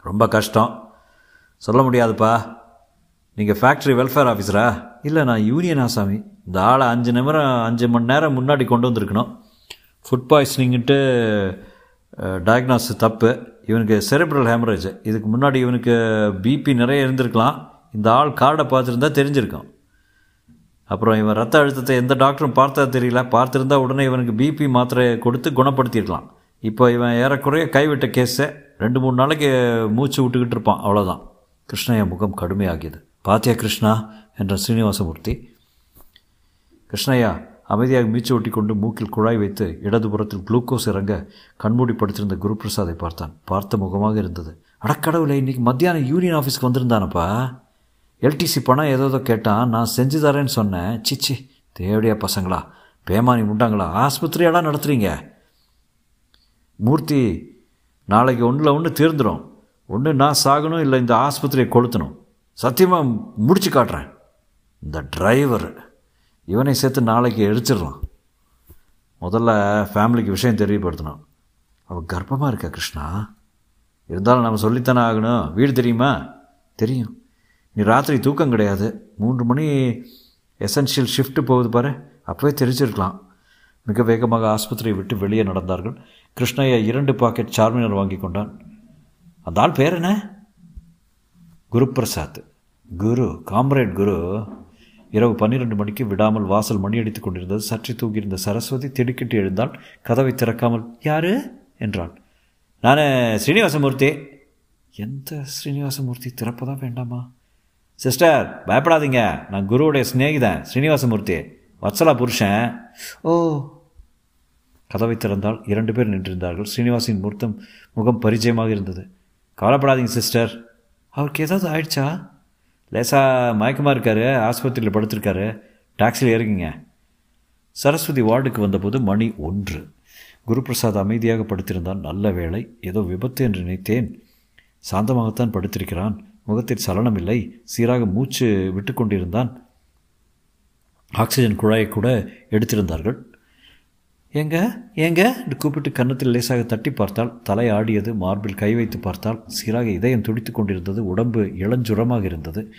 ரொம்ப கஷ்டம். சொல்ல முடியாதுப்பா. நீங்கள் ஃபேக்ட்ரி வெல்ஃபேர் ஆஃபீஸரா இல்லை நான் யூனியன் ஆசாமி இந்த ஆளை அஞ்சு நிமிடம் அஞ்சு மணி நேரம் முன்னாடி கொண்டு வந்திருக்கணும். ஃபுட் பாய்சனிங்கிட்டு டயக்னாஸ் தப்பு. இவனுக்கு செரிப்ரல் ஹேமரேஜ் இதுக்கு முன்னாடி இவனுக்கு பிபி நிறைய இருந்திருக்கலாம். இந்த ஆள் கார்டை பார்த்துருந்தா தெரிஞ்சிருக்கும். அப்புறம் இவன் ரத்த அழுத்தத்தை எந்த டாக்டரும் பார்த்தா தெரியல. பார்த்துருந்தா உடனே இவனுக்கு பிபி மாத்திரை கொடுத்து குணப்படுத்தியிருக்கலாம். இப்போ இவன் ஏறக்குறைய கைவிட்ட கேஸை ரெண்டு மூணு நாளைக்கு மூச்சு விட்டுக்கிட்டு இருப்பான். அவ்வளோதான் கிருஷ்ணய்யா முகம் கடுமையாகியது. பாத்தியா கிருஷ்ணா? என்ற ஸ்ரீனிவாசமூர்த்தி கிருஷ்ணய்யா அமைதியாக மீச்சு ஒட்டி கொண்டு மூக்கில் குழாய் வைத்து இடதுபுறத்தில் குளுக்கோஸ் இறங்க கண்மூடி படுத்திருந்த குருபிரசாதை பார்த்தான். பார்த்த முகமாக இருந்தது. அடக்கடவுளை இன்றைக்கி மத்தியானம் யூனியன் ஆஃபீஸ்க்கு வந்திருந்தானப்பா? எல்டிசி பணம் ஏதோ கேட்டான். நான் செஞ்சு தரேன்னு சொன்னேன். சிச்சி தேவடியா பசங்களா? பேமானி உண்டாங்களா? ஆஸ்பத்திரியெல்லாம் நடத்துகிறீங்க மூர்த்தி நாளைக்கு ஒன்றில் ஒன்று தீர்ந்துடும் ஒன்று நான் சாகணும் இல்லை இந்த ஆஸ்பத்திரியை கொளுத்தணும். சத்தியமாக முடிச்சு காட்டுறேன். இந்த டிரைவர் இவனை சேர்த்து நாளைக்கு எரிச்சிடலாம் முதல்ல ஃபேமிலிக்கு விஷயம் தெரியப்படுத்தணும். அவள் கர்ப்பமாக இருக்கா கிருஷ்ணா? இருந்தாலும் நம்ம சொல்லித்தானே ஆகணும். வீடு தெரியுமா? தெரியும். நீ ராத்திரி தூக்கம் கிடையாது. மூன்று மணி எசென்ஷியல் ஷிஃப்ட்டு போகுது பாரு. அப்போவே தெரிஞ்சிருக்கலாம். மிக வேகமாக ஆஸ்பத்திரியை விட்டு வெளியே நடந்தார்கள். கிருஷ்ணய்யா இரண்டு பாக்கெட் சார்மினர் வாங்கி கொண்டான். அந்த ஆள் பேர் என்ன? குருபிரசாத் குரு காம்ரேட் குரு. இரவு பன்னிரெண்டு மணிக்கு விடாமல் வாசல் மணி அடித்துக் கொண்டிருந்தது. சற்றி தூங்கியிருந்த சரஸ்வதி திடுக்கிட்டு எழுந்தால் கதவை திறக்காமல் யாரு? என்றாள் நான் ஸ்ரீனிவாசமூர்த்தி. எந்த ஸ்ரீனிவாசமூர்த்தி? திறப்பதா வேண்டாமா? சிஸ்டர் பயப்படாதீங்க. நான் குருவுடைய சிநேகிதன் ஸ்ரீனிவாசமூர்த்தி. வத்சலா புருஷன். ஓ கதவை திறந்தால் இரண்டு பேர் நின்றிருந்தார்கள். ஸ்ரீனிவாசின் மூர்த்தம் முகம் பரிச்சயமாக இருந்தது. கவலைப்படாதீங்க சிஸ்டர். அவருக்கு ஏதாவது ஆயிடுச்சா? லேசாக மயக்கமாக இருக்காரு ஆஸ்பத்திரியில் படுத்திருக்காரு. டாக்ஸியில் இறங்கிங்க. சரஸ்வதி வார்டுக்கு வந்தபோது மணி ஒன்று. குருபிரசாத் அமைதியாக படுத்திருந்தான் நல்ல வேளை ஏதோ விபத்து என்று நினைத்தேன். சாந்தமாகத்தான் படுத்திருக்கிறான். முகத்தில் சலனம் இல்லை. சீராக மூச்சு விட்டு கொண்டிருந்தான். ஆக்சிஜன் குழாயை கூட எடுத்திருந்தார்கள். ஏங்க ஏங்க? என்று கூப்பிட்டு கன்னத்தில் லேசாக தட்டி பார்த்தால் தலை ஆடியது மார்பில் கை வைத்து பார்த்தால் சீராக இதயம் துடித்து கொண்டிருந்தது. உடம்பு இளஞ்சுரமாக இருந்தது.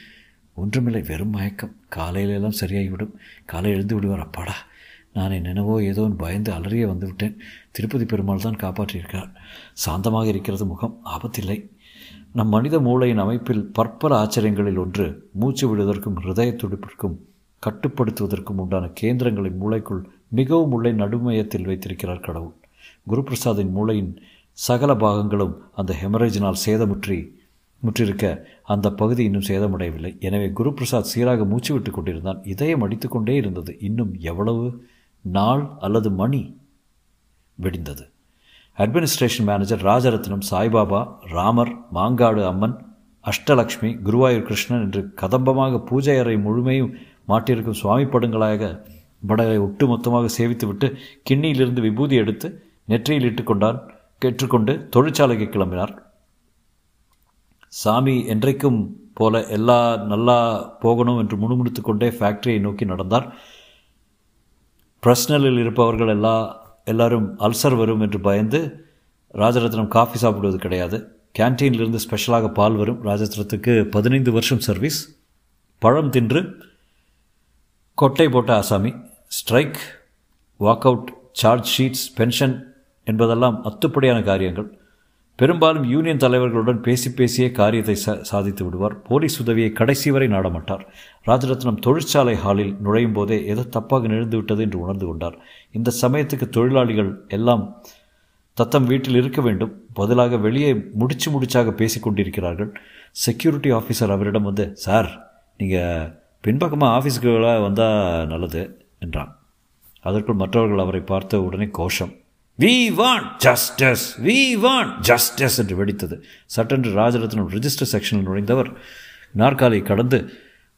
ஒன்றுமில்லை வெறும் மயக்கம். காலையிலெல்லாம் சரியாகிவிடும். காலை எழுந்து விடுவார். அப்பாடா நான் நினைவோ ஏதோ பயந்து அலறிய வந்துவிட்டேன். திருப்பதி பெருமாள் தான் காப்பாற்றியிருக்கிறார். சாந்தமாக இருக்கிறது முகம். ஆபத்தில்லை. நம் மனித மூளையின் அமைப்பில் பற்பல ஆச்சரியங்களில் ஒன்று மூச்சு விடுவதற்கும் ஹிருதய துடிப்பிற்கும் கட்டுப்படுத்துவதற்கும் உண்டான கேந்திரங்களை மூளைக்குள் மிகவும் உள்ளே நடுமையத்தில் வைத்திருக்கிறார் கடவுள். குருபிரசாதின் மூளையின் சகல பாகங்களும் அந்த ஹெமரேஜினால் சேதமுற்றி முற்றிருக்க அந்த பகுதி இன்னும் சேதமடையவில்லை. எனவே குருபிரசாத் சீராக மூச்சு விட்டு கொண்டிருந்தான். இதயம் அடித்துக்கொண்டே இருந்தது. இன்னும் எவ்வளவு நாள் அல்லது மணி வெடிந்தது. அட்மினிஸ்ட்ரேஷன் மேனேஜர் ராஜரத்னம் சாய்பாபா ராமர் மாங்காடு அம்மன் அஷ்டலக்ஷ்மி குருவாயூர் கிருஷ்ணன் என்று கதம்பமாக பூஜை அறை முழுமையும் மாட்டிருக்கும் சுவாமி படங்களாக படங்களை ஒட்டு மொத்தமாக சேவித்துவிட்டு கிண்ணியிலிருந்து விபூதி எடுத்து நெற்றியில் இட்டுக்கொண்டான் கேட்டுக்கொண்டு தொழிற்சாலைக்கு கிளம்பினார். சாமி என்றைக்கும் போல எல்லா நல்லா போகணும் என்று முணுமுணுத்து கொண்டே ஃபேக்டரியை நோக்கி நடந்தார். பிரஸ்னலில் இருப்பவர்கள் எல்லா எல்லாரும் அல்சர் வரும் என்று பயந்து ராஜரத்னம் காஃபி சாப்பிடுவது கிடையாது. கேன்டீன்லேருந்து ஸ்பெஷலாக பால் வரும். ராஜரத்னத்துக்கு பதினைந்து வருஷம் சர்வீஸ். பழம் தின்று கொட்டை போட்ட ஆசாமி strike walk out charge sheets pension என்பதெல்லாம் அத்துப்படியான காரியங்கள். பெரும்பாலும் யூனியன் தலைவர்களுடன் பேசி பேசியே காரியத்தை சாதித்து விடுவார். போலீஸ் உதவியை கடைசி வரை நாடமாட்டார். ராஜரத்னம் தொழிற்சாலை ஹாலில் நுழையும் போதே ஏதோ தப்பாக நிகழ்ந்து விட்டது என்று உணர்ந்து கொண்டார். இந்த சமயத்துக்கு தொழிலாளிகள் எல்லாம் தத்தம் வீட்டில் இருக்க வேண்டும். பதிலாக வெளியே முடிச்சு முடிச்சாக பேசி கொண்டிருக்கிறார்கள். செக்யூரிட்டி ஆஃபீஸர் அவரிடம் வந்து சார் நீங்கள் பின்பக்கமாக ஆஃபீஸுக்கு வந்தால் நல்லது. என்றான். அதற்குள் மற்றவர்கள் அவரை பார்த்த உடனே கோஷம் we want justice we want justice என்று வெடித்தது. சட்டென்று ராஜரத்னம் ரிஜிஸ்டர் செக்ஷனில் நுழைந்தவர் நாற்காலை கடந்து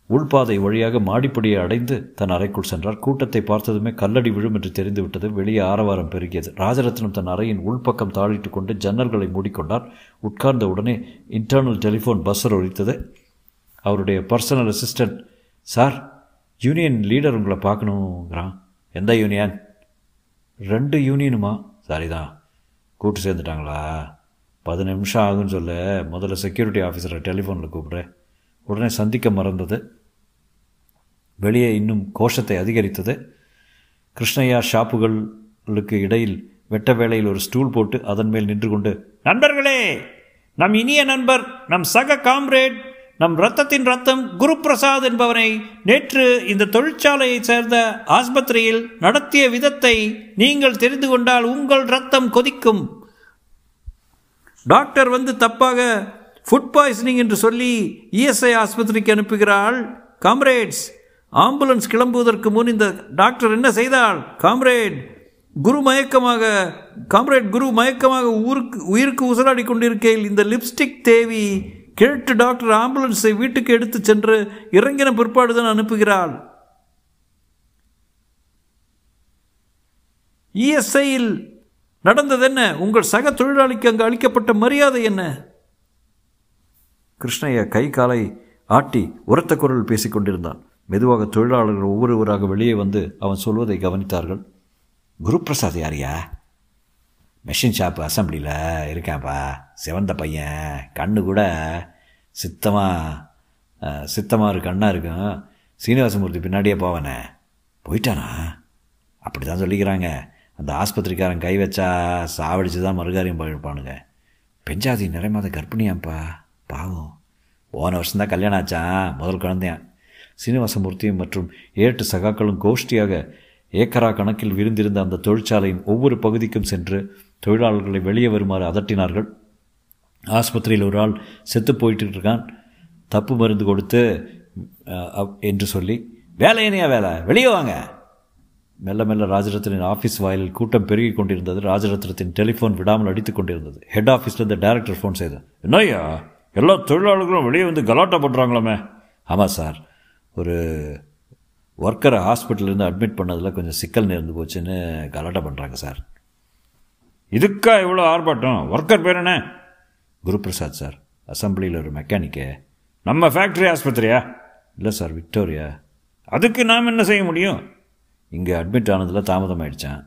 உள்பாதை வழியாக மாடிப்படியை அடைந்து தன் அறைக்குள் சென்றார். கூட்டத்தை பார்த்ததுமே கல்லடி விழும் என்று தெரிந்துவிட்டது வெளியே ஆரவாரம் பெருகியது. ராஜரத்னம் தன் அறையின் உள்பக்கம் தாழிட்டு கொண்டு ஜன்னல்களை மூடிக்கொண்டார். உட்கார்ந்த உடனே இன்டர்னல் டெலிஃபோன் பஸ்ஸர் ஒழித்தது அவருடைய personal assistant sir union leader உங்களை பார்க்கணுங்கிறான். எந்த யூனியன் ரெண்டு யூனியனுமா சரிதான். கூட்டு சேர்ந்துட்டாங்களா? பத்து நிமிஷம் ஆகுன்னு சொல்ல. முதல்ல செக்யூரிட்டி ஆஃபீஸரை டெலிஃபோனில் கூப்பிட்றேன் உடனே சந்திக்க மறந்தது. வெளியே இன்னும் கோஷத்தை அதிகரித்தது. கிருஷ்ணய்யா ஷாப்புகளுக்கு இடையில் வெட்ட வேளையில் ஒரு ஸ்டூல் போட்டு அதன் மேல் நின்று கொண்டு நண்பர்களே நம் இனிய நண்பர் நம் சக காம்ரேட் நம் ரத்தத்தின் ரத்தம் குரு பிரசாத் என்பவனை நேற்று இந்த தொழிற்சாலையைச் சேர்ந்த ஆஸ்பத்திரியில் நடத்திய விதத்தை நீங்கள் தெரிந்து கொண்டால் உங்கள் ரத்தம் கொதிக்கும். டாக்டர் வந்து தப்பாக ஃபுட் பாய்சனிங் என்று சொல்லி இஎஸ்ஐ ஆஸ்பத்திரிக்கு அனுப்புகிறாள். காம்ரேட்ஸ் ஆம்புலன்ஸ் கிளம்புவதற்கு முன் இந்த டாக்டர் என்ன செய்தாள் காம்ரேட் குரு மயக்கமாக காம்ரேட் குரு மயக்கமாக ஊருக்கு உயிருக்கு உசலாடி கொண்டிருக்கையில் இந்த லிப்ஸ்டிக் தேவி கேட்டு டாக்டர் ஆம்புலன்ஸை வீட்டுக்கு எடுத்து சென்று இறங்கின பிற்பாடுதான் அனுப்புகிறாள். இஎஸ்ஐயில் நடந்தது என்ன? உங்கள் சக தொழிலாளிக்கு அங்கு அளிக்கப்பட்ட மரியாதை என்ன? கிருஷ்ணய்யா கை காலை ஆட்டி உரத்த குரல் பேசிக்கொண்டிருந்தான் மெதுவாக தொழிலாளர்கள் ஒவ்வொருவராக வெளியே வந்து அவன் சொல்வதை கவனித்தார்கள். குருபிரசாத் யாரியா மெஷின் ஷாப்பு அசம்பிளியில் இருக்கான்ப்பா. சிவந்த பையன். கண்ணு கூட சித்தமாக சித்தமாக ஒரு கண்ணாக இருக்கும். சீனிவாசமூர்த்தி பின்னாடியே போவானே. போயிட்டானா? அப்படி தான் சொல்லிக்கிறாங்க. அந்த ஆஸ்பத்திரிக்காரன் கை வச்சா சாவடிச்சு தான் மறுகாரியம் போயிருப்பானுங்க. பெஞ்சாதி நிறைமாத கர்ப்பிணியாம்ப்பா. பாவம். போன வருஷம்தான் கல்யாணம் ஆச்சான். முதல் குழந்தையான் சீனிவாசமூர்த்தியும் மற்றும் ஏட்டு சகாக்களும் கோஷ்டியாக ஏக்கரா கணக்கில் விருந்திருந்த அந்த தொழிற்சாலையின் ஒவ்வொரு பகுதிக்கும் சென்று தொழிலாளர்களை வெளியே வருமாறு அதட்டினார்கள். ஆஸ்பத்திரியில் ஒரு ஆள் செத்து போயிட்டு இருக்கான். தப்பு மருந்து கொடுத்து என்று சொல்லி வேலை என்னையா வேலை? வெளியே வாங்க. மெல்ல மெல்ல ராஜரத்னின் ஆஃபீஸ் வாயிலில் கூட்டம் பெருகி கொண்டிருந்தது. ராஜரத்னத்தின் டெலிஃபோன் விடாமல் அடித்து கொண்டிருந்தது. ஹெட் ஆஃபீஸ்லேருந்து டைரக்டர் ஃபோன் செய்தேன் என்னையா எல்லா தொழிலாளர்களும் வெளியே வந்து கலாட்டா பண்ணுறாங்களாமே ஆமாம் சார் ஒரு ஒர்க்கரை ஹாஸ்பிட்டலேருந்து அட்மிட் பண்ணதில் கொஞ்சம் சிக்கல் நேர்ந்து போச்சுன்னு கலாட்டா பண்ணுறாங்க சார் இதுக்கா இவ்வளோ ஆர்ப்பாட்டம்? ஒர்க்கர் பேர் என்ன? குருபிரசாத் சார் அசம்பிளியில் ஒரு மெக்கானிக்கு நம்ம ஃபேக்ட்ரி ஆஸ்பத்திரியா? இல்லை சார் விக்டோரியா? அதுக்கு நாம் என்ன செய்ய முடியும்? இங்கே அட்மிட் ஆனதில் தாமதம் ஆயிடுச்சான்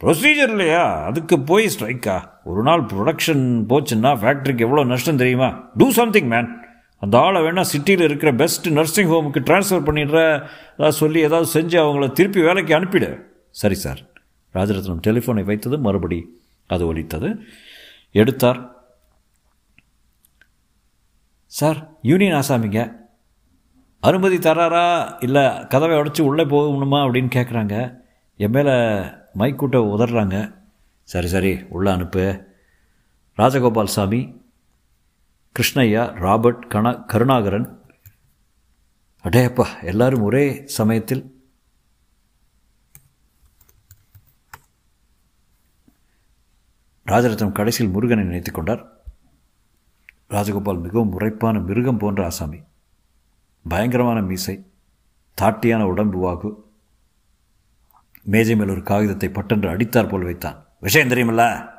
ப்ரொசீஜர் இல்லையா? அதுக்கு போய் ஸ்ட்ரைக்கா ஒரு நாள் ப்ரொடக்ஷன் போச்சுன்னா ஃபேக்ட்ரிக்கு எவ்வளோ நஷ்டம் தெரியுமா? டூ சம்திங் மேன் அந்த ஆளை வேணால் சிட்டியில் இருக்கிற பெஸ்ட் நர்சிங் ஹோமுக்கு ட்ரான்ஸ்ஃபர் பண்ணிடுற ஏதாவது சொல்லி ஏதாவது செஞ்சு அவங்கள திருப்பி வேலைக்கு அனுப்பிடு. சரி சார். ராஜரத்னம் டெலிஃபோனை வைத்தது மறுபடி அது ஒலித்தது. எடுத்தார். சார் யூனியன் ஆசாமிங்க. அனுமதி தராரா? இல்லை கதவை உடச்சி உள்ளே போகணுமா? அப்படின்னு கேட்குறாங்க என் மேலே மைக்கூட்ட உதறாங்க சரி சரி உள்ளே அனுப்பு. ராஜகோபால் சாமி கிருஷ்ணய்யா ராபர்ட் கண கருணாகரன். அடேப்பா எல்லாரும் ஒரே சமயத்தில் ராஜரத்னம் கடைசியில் முருகனை நினைத்து கொண்டார். ராஜகோபால் மிகவும் உரைப்பான மிருகம் போன்ற ஆசாமி. பயங்கரமான மீசை தாட்டியான உடம்பு வாகு. மேஜை மேல் ஒரு காகிதத்தை பட்டென்று அடித்தார் போல் வைத்தான். விஷயம் தெரியுமில்ல?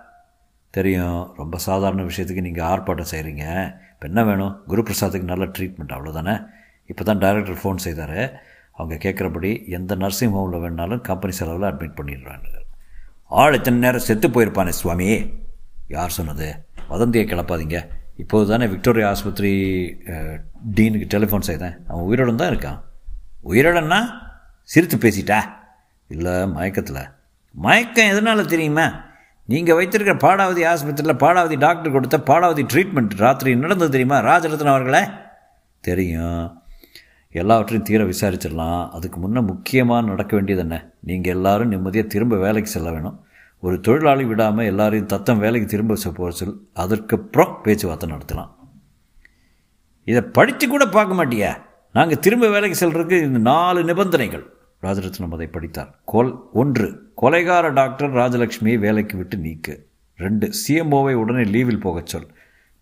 தெரியும். ரொம்ப சாதாரண விஷயத்துக்கு நீங்கள் ஆர்ப்பாட்டம் செய்கிறீங்க இப்போ என்ன வேணும்? குரு பிரசாத்துக்கு நல்ல ட்ரீட்மெண்ட் அவ்வளோதானே இப்போ தான் டைரக்டர் ஃபோன் செய்தார். அவங்க கேட்குறபடி எந்த நர்சிங் ஹோமில் வேணாலும் கம்பெனி செலவில் அட்மிட் பண்ணிடுறாங்க. ஆள் இத்தனை நேரம் செத்து போயிருப்பானே சுவாமி. யார் சொன்னது? வதந்தியை கிளப்பாதீங்க. இப்போது தானே விக்டோரியா ஆஸ்பத்திரி டீனுக்கு டெலிஃபோன் செய்தேன். அவன் உயிரோடன் தான் இருக்கான். உயிரோடன்னா சிரித்து பேசிட்டா? இல்லை மயக்கத்தில். மயக்கம் எதனால் தெரியுமா? நீங்கள் வைத்திருக்கிற பாடாவதி ஆஸ்பத்திரியில் பாடாவதி டாக்டர் கொடுத்த பாடாவதி ட்ரீட்மெண்ட் ராத்திரி நடந்தது தெரியுமா? ராஜரத்னம் அவர்களே? தெரியும். எல்லாவற்றையும் தீர விசாரிச்சிடலாம். அதுக்கு முன்னே முக்கியமாக நடக்க வேண்டியது என்ன? நீங்கள் எல்லோரும் நிம்மதியாக திரும்ப வேலைக்கு செல்ல வேணும். ஒரு தொழிலாளி விடாமல் எல்லாரையும் தத்தம் வேலைக்கு திரும்ப போக சொல் அதற்கப்புறம் பேச்சுவார்த்தை நடத்தலாம். இதை படித்து கூட பார்க்க மாட்டியா. நாங்கள் திரும்ப வேலைக்கு செல்கிறதுக்கு இந்த நாலு நிபந்தனைகள். ராஜரத்னம் அதை படித்தார். கொல் ஒன்று கொலைகார டாக்டர் ராஜலட்சுமியை வேலைக்கு விட்டு நீக்கு. ரெண்டு சிஎம்ஓவை உடனே லீவில் போகச் சொல்.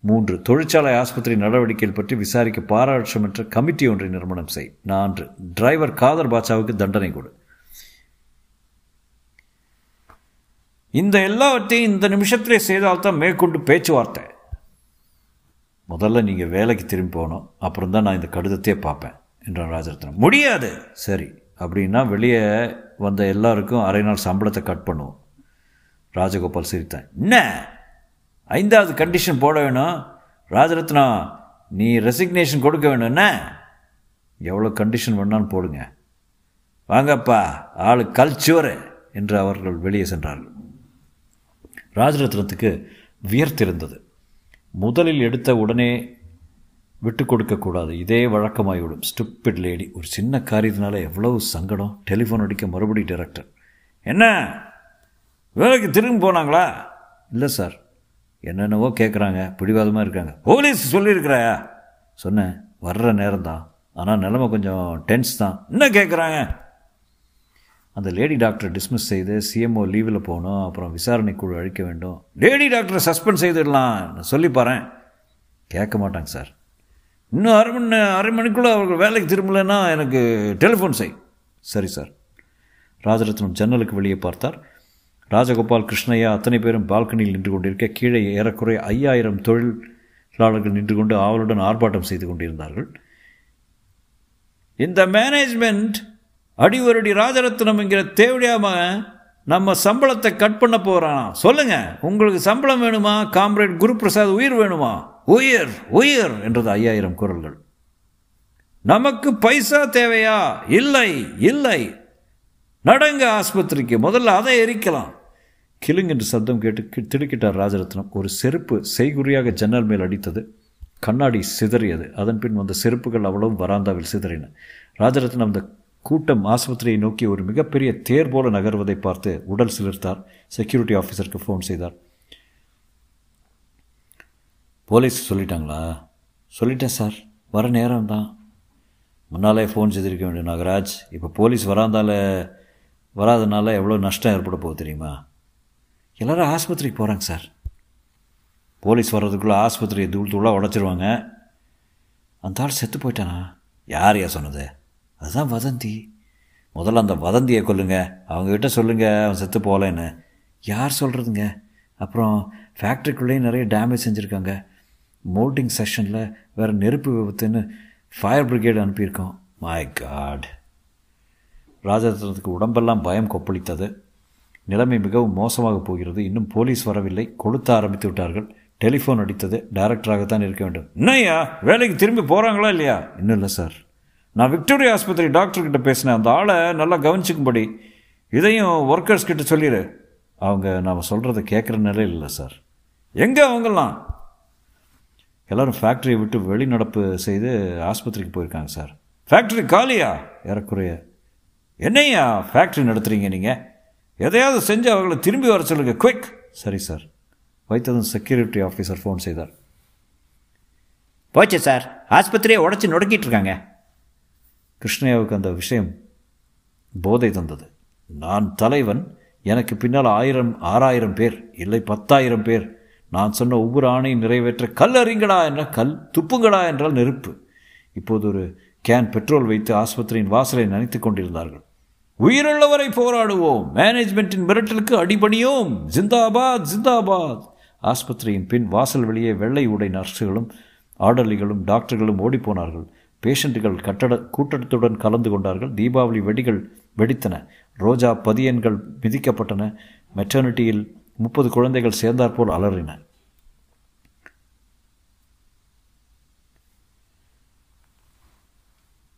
மூன்று தொழிற்சாலை ஆஸ்பத்திரி நடவடிக்கைகள் பற்றி விசாரிக்க பாராட்சமற்ற கமிட்டி ஒன்றை நிறுவனம் செய். நான்கு டிரைவர் காதர் பாட்சாவுக்கு தண்டனை கொடு. இந்த எல்லாவற்றையும் இந்த நிமிஷத்திலே செய்தால்தான் மேற்கொண்டு பேச்சுவார்த்தை. முதல்ல நீங்கள் வேலைக்கு திரும்பி போகணும். அப்புறம் தான் நான் இந்த கடிதத்தையே பார்ப்பேன் என்றான் ராஜரத்னம். முடியாது. சரி அப்படின்னா வெளியே வந்த எல்லாருக்கும் அரை நாள் சம்பளத்தை கட் பண்ணுவோம். ராஜகோபால் சிரித்தான். என்ன? ஐந்தாவது கண்டிஷன் போட வேணும். ராஜரத்னம் நீ ரெசிக்னேஷன் கொடுக்க வேணும். என்ன? எவ்வளோ கண்டிஷன் வேணாலும் போடுங்க. வாங்கப்பா ஆளு கல்ச்சுவரு என்று அவர்கள் வெளியே சென்றார்கள். ராஜரத்னத்துக்கு வியர்த்திருந்தது. முதலில் எடுத்த உடனே விட்டு கொடுக்கக்கூடாது இதே வழக்கமாகிவிடும். ஸ்டூப்பிட் லேடி ஒரு சின்ன காரியத்தினால எவ்வளவு சங்கடம். டெலிஃபோன் அடிக்க மறுபடி டைரக்டர் என்ன? வேலைக்கு திரும்பி போனாங்களா? இல்லை சார் என்னென்னவோ கேட்குறாங்க பிடிவாதமாக இருக்காங்க. போலீஸ் சொல்லியிருக்கிறாயா? சொன்னேன். வர்ற நேரம் தான் ஆனால் நிலமை கொஞ்சம் டென்ஸ் தான். என்ன கேட்குறாங்க அந்த லேடி டாக்டரை டிஸ்மிஸ் செய்து சிஎம்ஓ லீவில் போகணும் அப்புறம் விசாரணை குழு அழிக்க வேண்டும். லேடி டாக்டரை சஸ்பெண்ட் செய்திடலாம். சொல்லி பாறேன் கேட்க மாட்டாங்க சார். இன்னும் அரை மணி அரை மணிக்குள்ளே அவர்கள் வேலைக்கு திரும்பலைன்னா எனக்கு டெலிஃபோன் செய். சரி சார். ராஜரத்னம் ஜன்னலுக்கு வெளியே பார்த்தார். ராஜகோபால் கிருஷ்ணய்யா அத்தனை பேரும் பால்கனியில் நின்று கொண்டிருக்க கீழே ஏறக்குறைய ஐயாயிரம் தொழிலாளர்கள் நின்று கொண்டு ஆவலுடன் ஆர்ப்பாட்டம் செய்து கொண்டிருந்தார்கள். இந்த மேனேஜ்மெண்ட் அடிவரடி ராஜரத்னம் என்கிற தேவையாம நம்ம சம்பளத்தை கட் பண்ண போகிறான் சொல்லுங்க உங்களுக்கு சம்பளம் வேணுமா? காம்ரேட் குரு பிரசாத் உயிர் வேணுமா? உயிர் உயிர் என்றது ஐயாயிரம் குரல்கள். நமக்கு பைசா தேவையா? இல்லை இல்லை. நடங்க ஆஸ்பத்திரிக்கு முதல்ல அதை எரிக்கலாம். கிளுங் என்று சத்தம் கேட்டு திடுக்கிட்டார் ராஜரத்னம். ஒரு செருப்பு செய்குறியாக ஜன்னல் மேல் அடித்தது. கண்ணாடி சிதறியது. அதன் பின் வந்த செருப்புகள் அவ்வளவும் வராந்தாவில் சிதறின. ராஜரத்னம் அந்த கூட்டம் ஆஸ்பத்திரியை நோக்கி ஒரு மிகப்பெரிய தேர் போல நகர்வதை பார்த்து உடல் சிலிர்த்தார். செக்யூரிட்டி ஆஃபீஸருக்கு ஃபோன் செய்தார். போலீஸ் சொல்லிட்டாங்களா? சொல்லிட்டேன் சார். வர நேரம் தான் முன்னாலே ஃபோன் செய்திருக்க வேண்டிய நாகராஜ் இப்போ போலீஸ் வராந்தால வராதனால எவ்வளோ நஷ்டம் ஏற்பட போகுது தெரியுமா? எல்லோரும் ஆஸ்பத்திரிக்கு போகிறாங்க சார். போலீஸ் வர்றதுக்குள்ளே ஆஸ்பத்திரியை தூள் தூளாக உடச்சிருவாங்க. அந்த ஆள் செத்து போயிட்டானா? யார் யா சொன்னது? அதுதான் வதந்தி. முதல்ல அந்த வதந்தியை கொல்லுங்க. அவங்கக்கிட்ட சொல்லுங்கள் அவன் செத்து போகலன்னு. யார் சொல்கிறதுங்க அப்புறம் ஃபேக்ட்ரிக்குள்ளேயும் நிறைய டேமேஜ் செஞ்சுருக்காங்க. மோல்டிங் செஷனில் வேறு நெருப்பு விபத்துன்னு ஃபயர் பிரிகேடு அனுப்பியிருக்கோம். மை காட் ராஜரத்னத்துக்கு உடம்பெல்லாம் பயம் கொப்பளித்தது. நிலைமை மிகவும் மோசமாக போகிறது. இன்னும் போலீஸ் வரவில்லை. கொளுத்த ஆரம்பித்து விட்டார்கள். டெலிஃபோன் அடித்தது. டைரக்டராகத்தான் இருக்க வேண்டும். இன்னையா வேலைக்கு திரும்பி போகிறாங்களா இல்லையா? இன்னும் இல்லை சார். நான் விக்டோரியா ஆஸ்பத்திரி டாக்டர்கிட்ட பேசினேன். அந்த ஆளை நல்லா கவனிச்சுக்கும்படி. இதையும் ஒர்க்கர்ஸ் கிட்ட சொல்லிடு. அவங்க நாம் சொல்கிறத கேட்குற நிலையில் இல்லை சார். எங்கே அவங்கெல்லாம்? எல்லோரும் ஃபேக்ட்ரியை விட்டு வெளிநடப்பு செய்து ஆஸ்பத்திரிக்கு போயிருக்காங்க சார். ஃபேக்ட்ரி காலியா? ஏறக்குறைய. என்னையா ஃபேக்ட்ரி நடத்துகிறீங்க நீங்கள் எதையாவது செஞ்சு அவங்கள திரும்பி வர சொல்லுங்கள் குவிக் சரி சார் வைத்ததும் செக்யூரிட்டி ஆஃபீஸர் ஃபோன் செய்தார்.
போச்சு சார் ஆஸ்பத்திரியை உடச்சி நொடுக்கிட்டு இருக்காங்க.
கிருஷ்ணயாவுக்கு அந்த விஷயம் போதை தந்தது. நான் தலைவன். எனக்கு பின்னால் ஆயிரம் ஆறாயிரம் பேர் இல்லை பத்தாயிரம் பேர். நான் சொன்ன ஒவ்வொரு ஆணையும் நிறைவேற்ற கல் அறிங்கடா என்ற கல் துப்புங்கடா என்றால் நெருப்பு. இப்போது ஒரு கேன் பெட்ரோல் வைத்து ஆஸ்பத்திரியின் வாசலை நினைத்து கொண்டிருந்தார்கள். உயிருள்ளவரை போராடுவோம். மேனேஜ்மெண்ட்டின் மிரட்டலுக்கு அடிபணியோம். ஜிந்தாபாத் ஜிந்தாபாத். ஆஸ்பத்திரியின் பின் வாசல் வெளியே வெள்ளை உடை நர்ஸுகளும் ஆர்டர்லிகளும் டாக்டர்களும் ஓடிப்போனார்கள். பேஷண்ட்டுகள் கட்டட கூட்டத்துடன் கலந்து கொண்டார்கள். தீபாவளி வெடிகள் வெடித்தன. ரோஜா பதியன்கள் மிதிக்கப்பட்டன. மெட்டர்னிட்டியில் முப்பது குழந்தைகள் சேர்ந்தாற்போல் அலறின.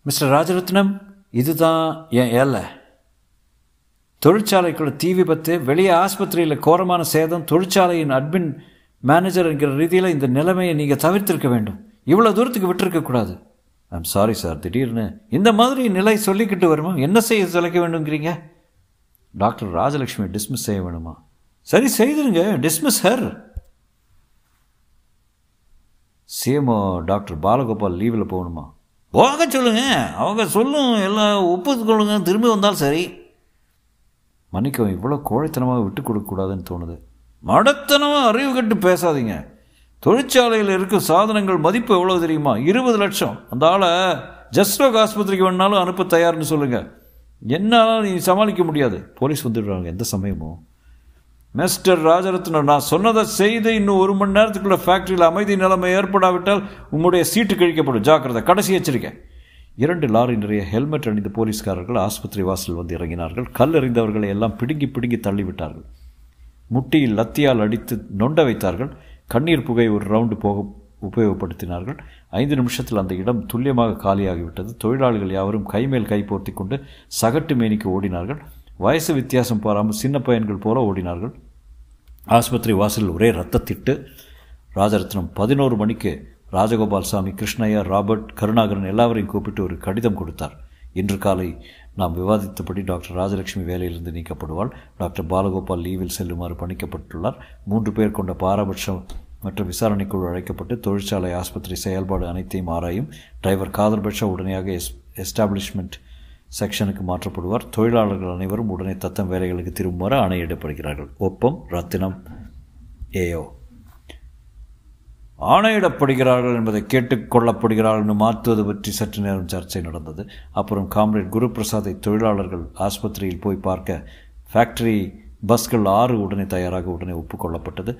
மிஸ்டர் ராஜரத்னம் இதுதான் என் ஏழை தொழிற்சாலைக்குள்ள தீ விபத்து வெளியே ஆஸ்பத்திரியில் கோரமான சேதம் தொழிற்சாலையின் அட்மின் மேனேஜர் என்கிற ரீதியில் இந்த நிலைமையை நீங்கள் தவிர்த்திருக்க வேண்டும். இவ்வளோ தூரத்துக்கு விட்டுருக்கக்கூடாது ஐம் சாரி சார் திடீர்னு இந்த மாதிரி நிலை சொல்லிக்கிட்டு வருமா? என்ன செய்ய சிலைக்க வேண்டுங்கிறீங்க டாக்டர் ராஜலக்ஷ்மி டிஸ்மிஸ் செய்ய வேணுமா? சரி செய்திருங்க. Dismiss her CMO doctor Balagopal லீவில் போகணுமா? போக சொல்லுங்க. அவங்க சொல்லும் எல்லாம் ஒப்புக்கொள்ளுங்க திரும்பி வந்தால் சரி. மன்னிக்கவும் இவ்வளோ கோழைத்தனமாக விட்டு கொடுக்கக்கூடாதுன்னு தோணுது. மடத்தனமாக அறிவு கட்டு பேசாதீங்க. தொழிற்சாலையில் இருக்கும் சாதனங்கள் மதிப்பு எவ்வளோ தெரியுமா? இருபது லட்சம். அந்த ஆளை ஜஸ்ட்ரோக் ஆஸ்பத்திரிக்கு வேணாலும் அனுப்ப தயார்னு சொல்லுங்கள் என்னால் நீ சமாளிக்க முடியாது. போலீஸ் வந்துடுறாங்க. எந்த சமயமும் மிஸ்டர் ராஜரத்னம் நான் சொன்னதை செய்து இன்னும் ஒரு மணி நேரத்துக்குள்ளே ஃபேக்ட்ரியில் அமைதி நிலைமை ஏற்படாவிட்டால் உங்களுடைய சீட்டு கழிக்கப்படும். ஜாக்கிரதை. கடைசி எச்சரிக்கை. இரண்டு லாரி நிறைய ஹெல்மெட் அணிந்த போலீஸ்காரர்கள் ஆஸ்பத்திரி வாசல் வந்து இறங்கினார்கள். கல் எறிந்தவர்களை எல்லாம் பிடுங்கி பிடுங்கி தள்ளிவிட்டார்கள். முட்டியில் லத்தியால் அடித்து நொண்ட வைத்தார்கள். கண்ணீர் புகை ஒரு ரவுண்டு போக உபயோகப்படுத்தினார்கள். ஐந்து நிமிஷத்தில் அந்த இடம் துல்லியமாக காலியாகிவிட்டது. தொழிலாளிகள் யாவரும் கைமேல் கை போர்த்தி கொண்டு சகட்டு மேனிக்கு ஓடினார்கள். வயசு வித்தியாசம் பாராமல் சின்ன பையன்கள் போல ஓடினார்கள். ஆஸ்பத்திரி வாசலில் ஒரே ரத்தத்திட்டு. ராஜரத்னம் பதினோரு மணிக்கு ராஜகோபால் சாமி கிருஷ்ணய்யா ராபர்ட் கருணாகரன் எல்லாவரையும் கூப்பிட்டு ஒரு கடிதம் கொடுத்தார். இன்று காலை நாம் விவாதித்தபடி டாக்டர் ராஜலட்சுமி வேலையிலிருந்து நீக்கப்படுவாள். டாக்டர் பாலகோபால் லீவில் செல்லுமாறு பணிக்கப்பட்டுள்ளார். மூன்று பேர் கொண்ட பாரபட்சம் மற்றும் விசாரணைக்குழு அழைக்கப்பட்டு தொழிற்சாலை ஆஸ்பத்திரி செயல்பாடு அனைத்தையும் ஆராயும் டிரைவர் காதர் உடனடியாக எஸ் எஸ்டாப்ளிஷ்மெண்ட் செக்ஷனுக்கு மாற்றப்படுவார். தொழிலாளர்கள் அனைவரும் உடனே தத்தம் வேலைகளுக்கு திரும்புமாறு ஆணையிடப்படுகிறார்கள். ஒப்பம் ரத்தினம் ஏயோ ஆணையிடப்படுகிறார்கள் என்பதை கேட்டுக்கொள்ளப்படுகிறார்கள் என்று மாற்றுவது பற்றி சற்று நேரம் சர்ச்சை நடந்தது. அப்புறம் காம்ரேட் குரு பிரசாதை தொழிலாளர்கள் ஆஸ்பத்திரியில் போய் பார்க்க ஃபேக்டரி பஸ்கள் ஆறு உடனே தயாராக உடனே ஒப்புக்கொள்ளப்பட்டது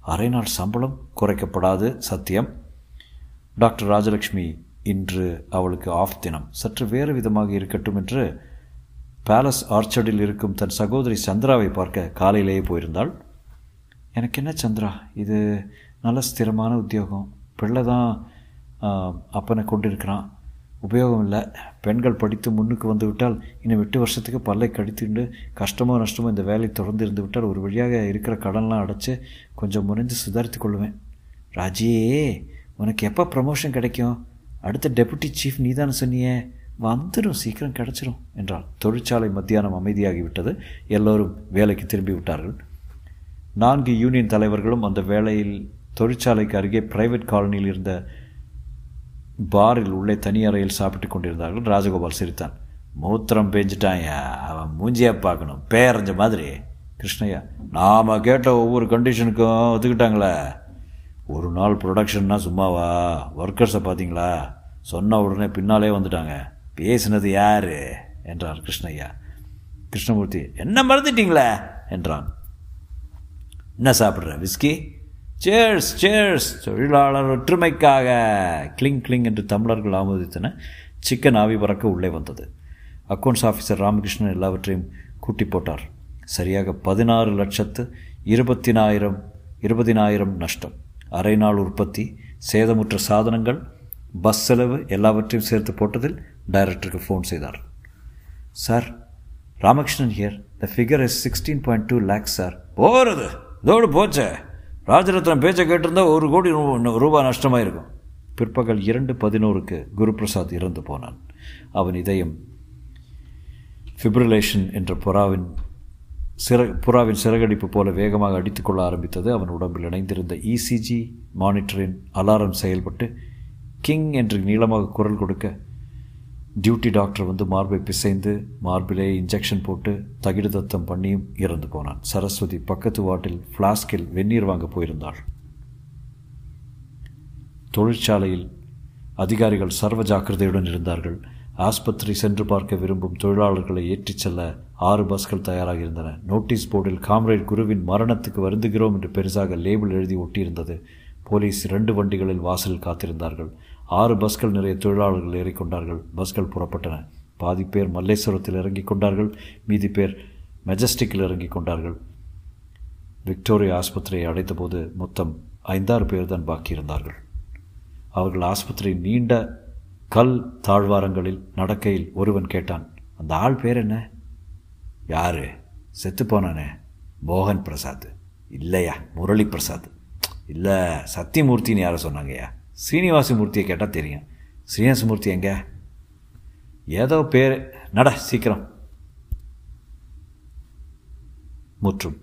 அரை நாள் சம்பளம் குறைக்கப்படாது சத்தியம். டாக்டர் ராஜலக்ஷ்மி இன்று அவளுக்கு ஆஃப் தினம். சற்று வேறு விதமாக இருக்கட்டும் என்று பேலஸ் ஆர்ச்சர்டில் இருக்கும் தன் சகோதரி சந்திராவை பார்க்க காலையிலேயே போயிருந்தாள். எனக்கு என்ன சந்திரா? இது நல்ல ஸ்திரமான உத்தியோகம். பிள்ளை தான் அப்பனை கொண்டிருக்கிறான். உபயோகம் இல்லை. பெண்கள் படித்து முன்னுக்கு வந்து விட்டால் இன்னும் எட்டு வருஷத்துக்கு பல்லை கடித்துண்டு கஷ்டமோ நஷ்டமோ இந்த வேலை தொடர்ந்து இருந்து விட்டால் ஒரு வழியாக இருக்கிற கடன்லாம் அடைச்சி கொஞ்சம் முறைஞ்சு சுதாரித்து கொள்வேன் ராஜியே உனக்கு எப்போ ப்ரமோஷன் கிடைக்கும்? அடுத்த டெபுட்டி சீஃப் நீ தானே சொன்னியே. வந்துடும் சீக்கிரம் கிடச்சிரும் என்றாள். தொழிற்சாலை மத்தியானம் அமைதியாகிவிட்டது. எல்லோரும் வேலைக்கு திரும்பி விட்டார்கள். நான்கு யூனியன் தலைவர்களும் அந்த வேலையில் தொழிற்சாலைக்கு அருகே பிரைவேட் காலனியில் இருந்த பாரில் உள்ளே தனி அறையில் சாப்பிட்டு கொண்டிருந்தார்கள். ராஜகோபால் சிரித்தான். மூத்திரம் பேஞ்சிட்டாயா அவன் மூஞ்சியாக பார்க்கணும். பேரஞ்ச மாதிரி. கிருஷ்ணய்யா நாம் கேட்ட ஒவ்வொரு கண்டிஷனுக்கும் ஒத்துக்கிட்டாங்களே ஒரு நாள் ப்ரொடக்ஷன்னா சும்மாவா? ஒர்க்கர்ஸை பார்த்தீங்களா? சொன்ன உடனே பின்னாலே வந்துட்டாங்க. பேசினது யார்? என்றார் கிருஷ்ணய்யா. கிருஷ்ணமூர்த்தி என்ன மறந்துட்டீங்களே? என்றான். என்ன சாப்பிட்ற? விஸ்கி சேர்ஸ் சேர்ஸ் தொழிலாளர் ஒற்றுமைக்காக கிளிங் கிளிங் என்று தமிழர்கள் ஆமோதித்தன. சிக்கன் ஆவி பறக்க உள்ளே வந்தது. அக்கௌண்ட்ஸ் ஆஃபீஸர் ராமகிருஷ்ணன் எல்லாவற்றையும் கூட்டி போட்டார். சரியாக பதினாறு லட்சத்து இருபத்தினாயிரம் இருபதினாயிரம் நஷ்டம். அரை நாள் உற்பத்தி சேதமுற்ற சாதனங்கள் பஸ் செலவு எல்லாவற்றையும் சேர்த்து போட்டதில் டைரக்டருக்கு ஃபோன் செய்தார். Sir Ramakrishnan here the figure is sixteen point two lakhs sir போகிறது இதோடு போச்சே. ராஜரத்னம் பேச்சை கேட்டிருந்தால் ஒரு கோடி ரூபாய் நஷ்டமாயிருக்கும். பிற்பகல் இரண்டு பதினோருக்கு குருபிரசாத் இறந்து போனான். அவன் இதயம் ஃபிப்ரிலேஷன் என்ற புறாவின் சிற புறாவின் சிறகடிப்பு போல வேகமாக அடித்துக்கொள்ள ஆரம்பித்தது. அவன் உடம்பில் இணைந்திருந்த இசிஜி மானிட்டரின் அலாரம் செயல்பட்டு கிங் என்று நீளமாக குரல் கொடுக்க டியூட்டி டாக்டர் வந்து மார்பை பிசைந்து மார்பிலே இன்ஜெக்ஷன் போட்டு தகிடு தத்தம் பண்ணியும் இறந்து போனான். சரஸ்வதி பக்கத்து வாட்டில் ஃப்ளாஸ்கில் வெந்நீர் வாங்க போயிருந்தாள். தொழிற்சாலையில் அதிகாரிகள் சர்வ ஜாக்கிரதையுடன் இருந்தார்கள். ஆஸ்பத்திரி சென்று பார்க்க விரும்பும் தொழிலாளர்களை ஏற்றிச் செல்ல ஆறு பஸ்கள் தயாராக இருந்தன நோட்டீஸ் போர்டில் காம்ரேட் குருவின் மரணத்துக்கு வருந்துகிறோம் என்று பெருசாக லேபிள் எழுதி ஒட்டியிருந்தது. போலீஸ் இரண்டு வண்டிகளில் வாசலில் காத்திருந்தார்கள். ஆறு பஸ்கள் நிறைய தொழிலாளர்கள் ஏறிக்கொண்டார்கள். பஸ்கள் புறப்பட்டன. பாதி பேர் மல்லேஸ்வரத்தில் இறங்கிக் கொண்டார்கள் மீதி பேர் மெஜஸ்டிக்கில் இறங்கிக் கொண்டார்கள் விக்டோரியா ஆஸ்பத்திரியை அடைத்தபோது மொத்தம் ஐந்தாறு பேர் தான் பாக்கியிருந்தார்கள். அவர்கள் ஆஸ்பத்திரி நீண்ட கல் தாழ்வாரங்களில் நடக்கையில் ஒருவன் கேட்டான் அந்த ஆள் பேர் என்ன? யாரு? செத்து மோகன் பிரசாத். இல்லையா? முரளி பிரசாத். இல்லை சத்தியமூர்த்தின்னு யாரை சொன்னாங்கய்யா. ஸ்ரீனிவாசமூர்த்தியை கேட்டால் தெரியும். ஸ்ரீனிவாசமூர்த்தி எங்கே? ஏதோ பேர். நட சீக்கிரம். முற்றும்.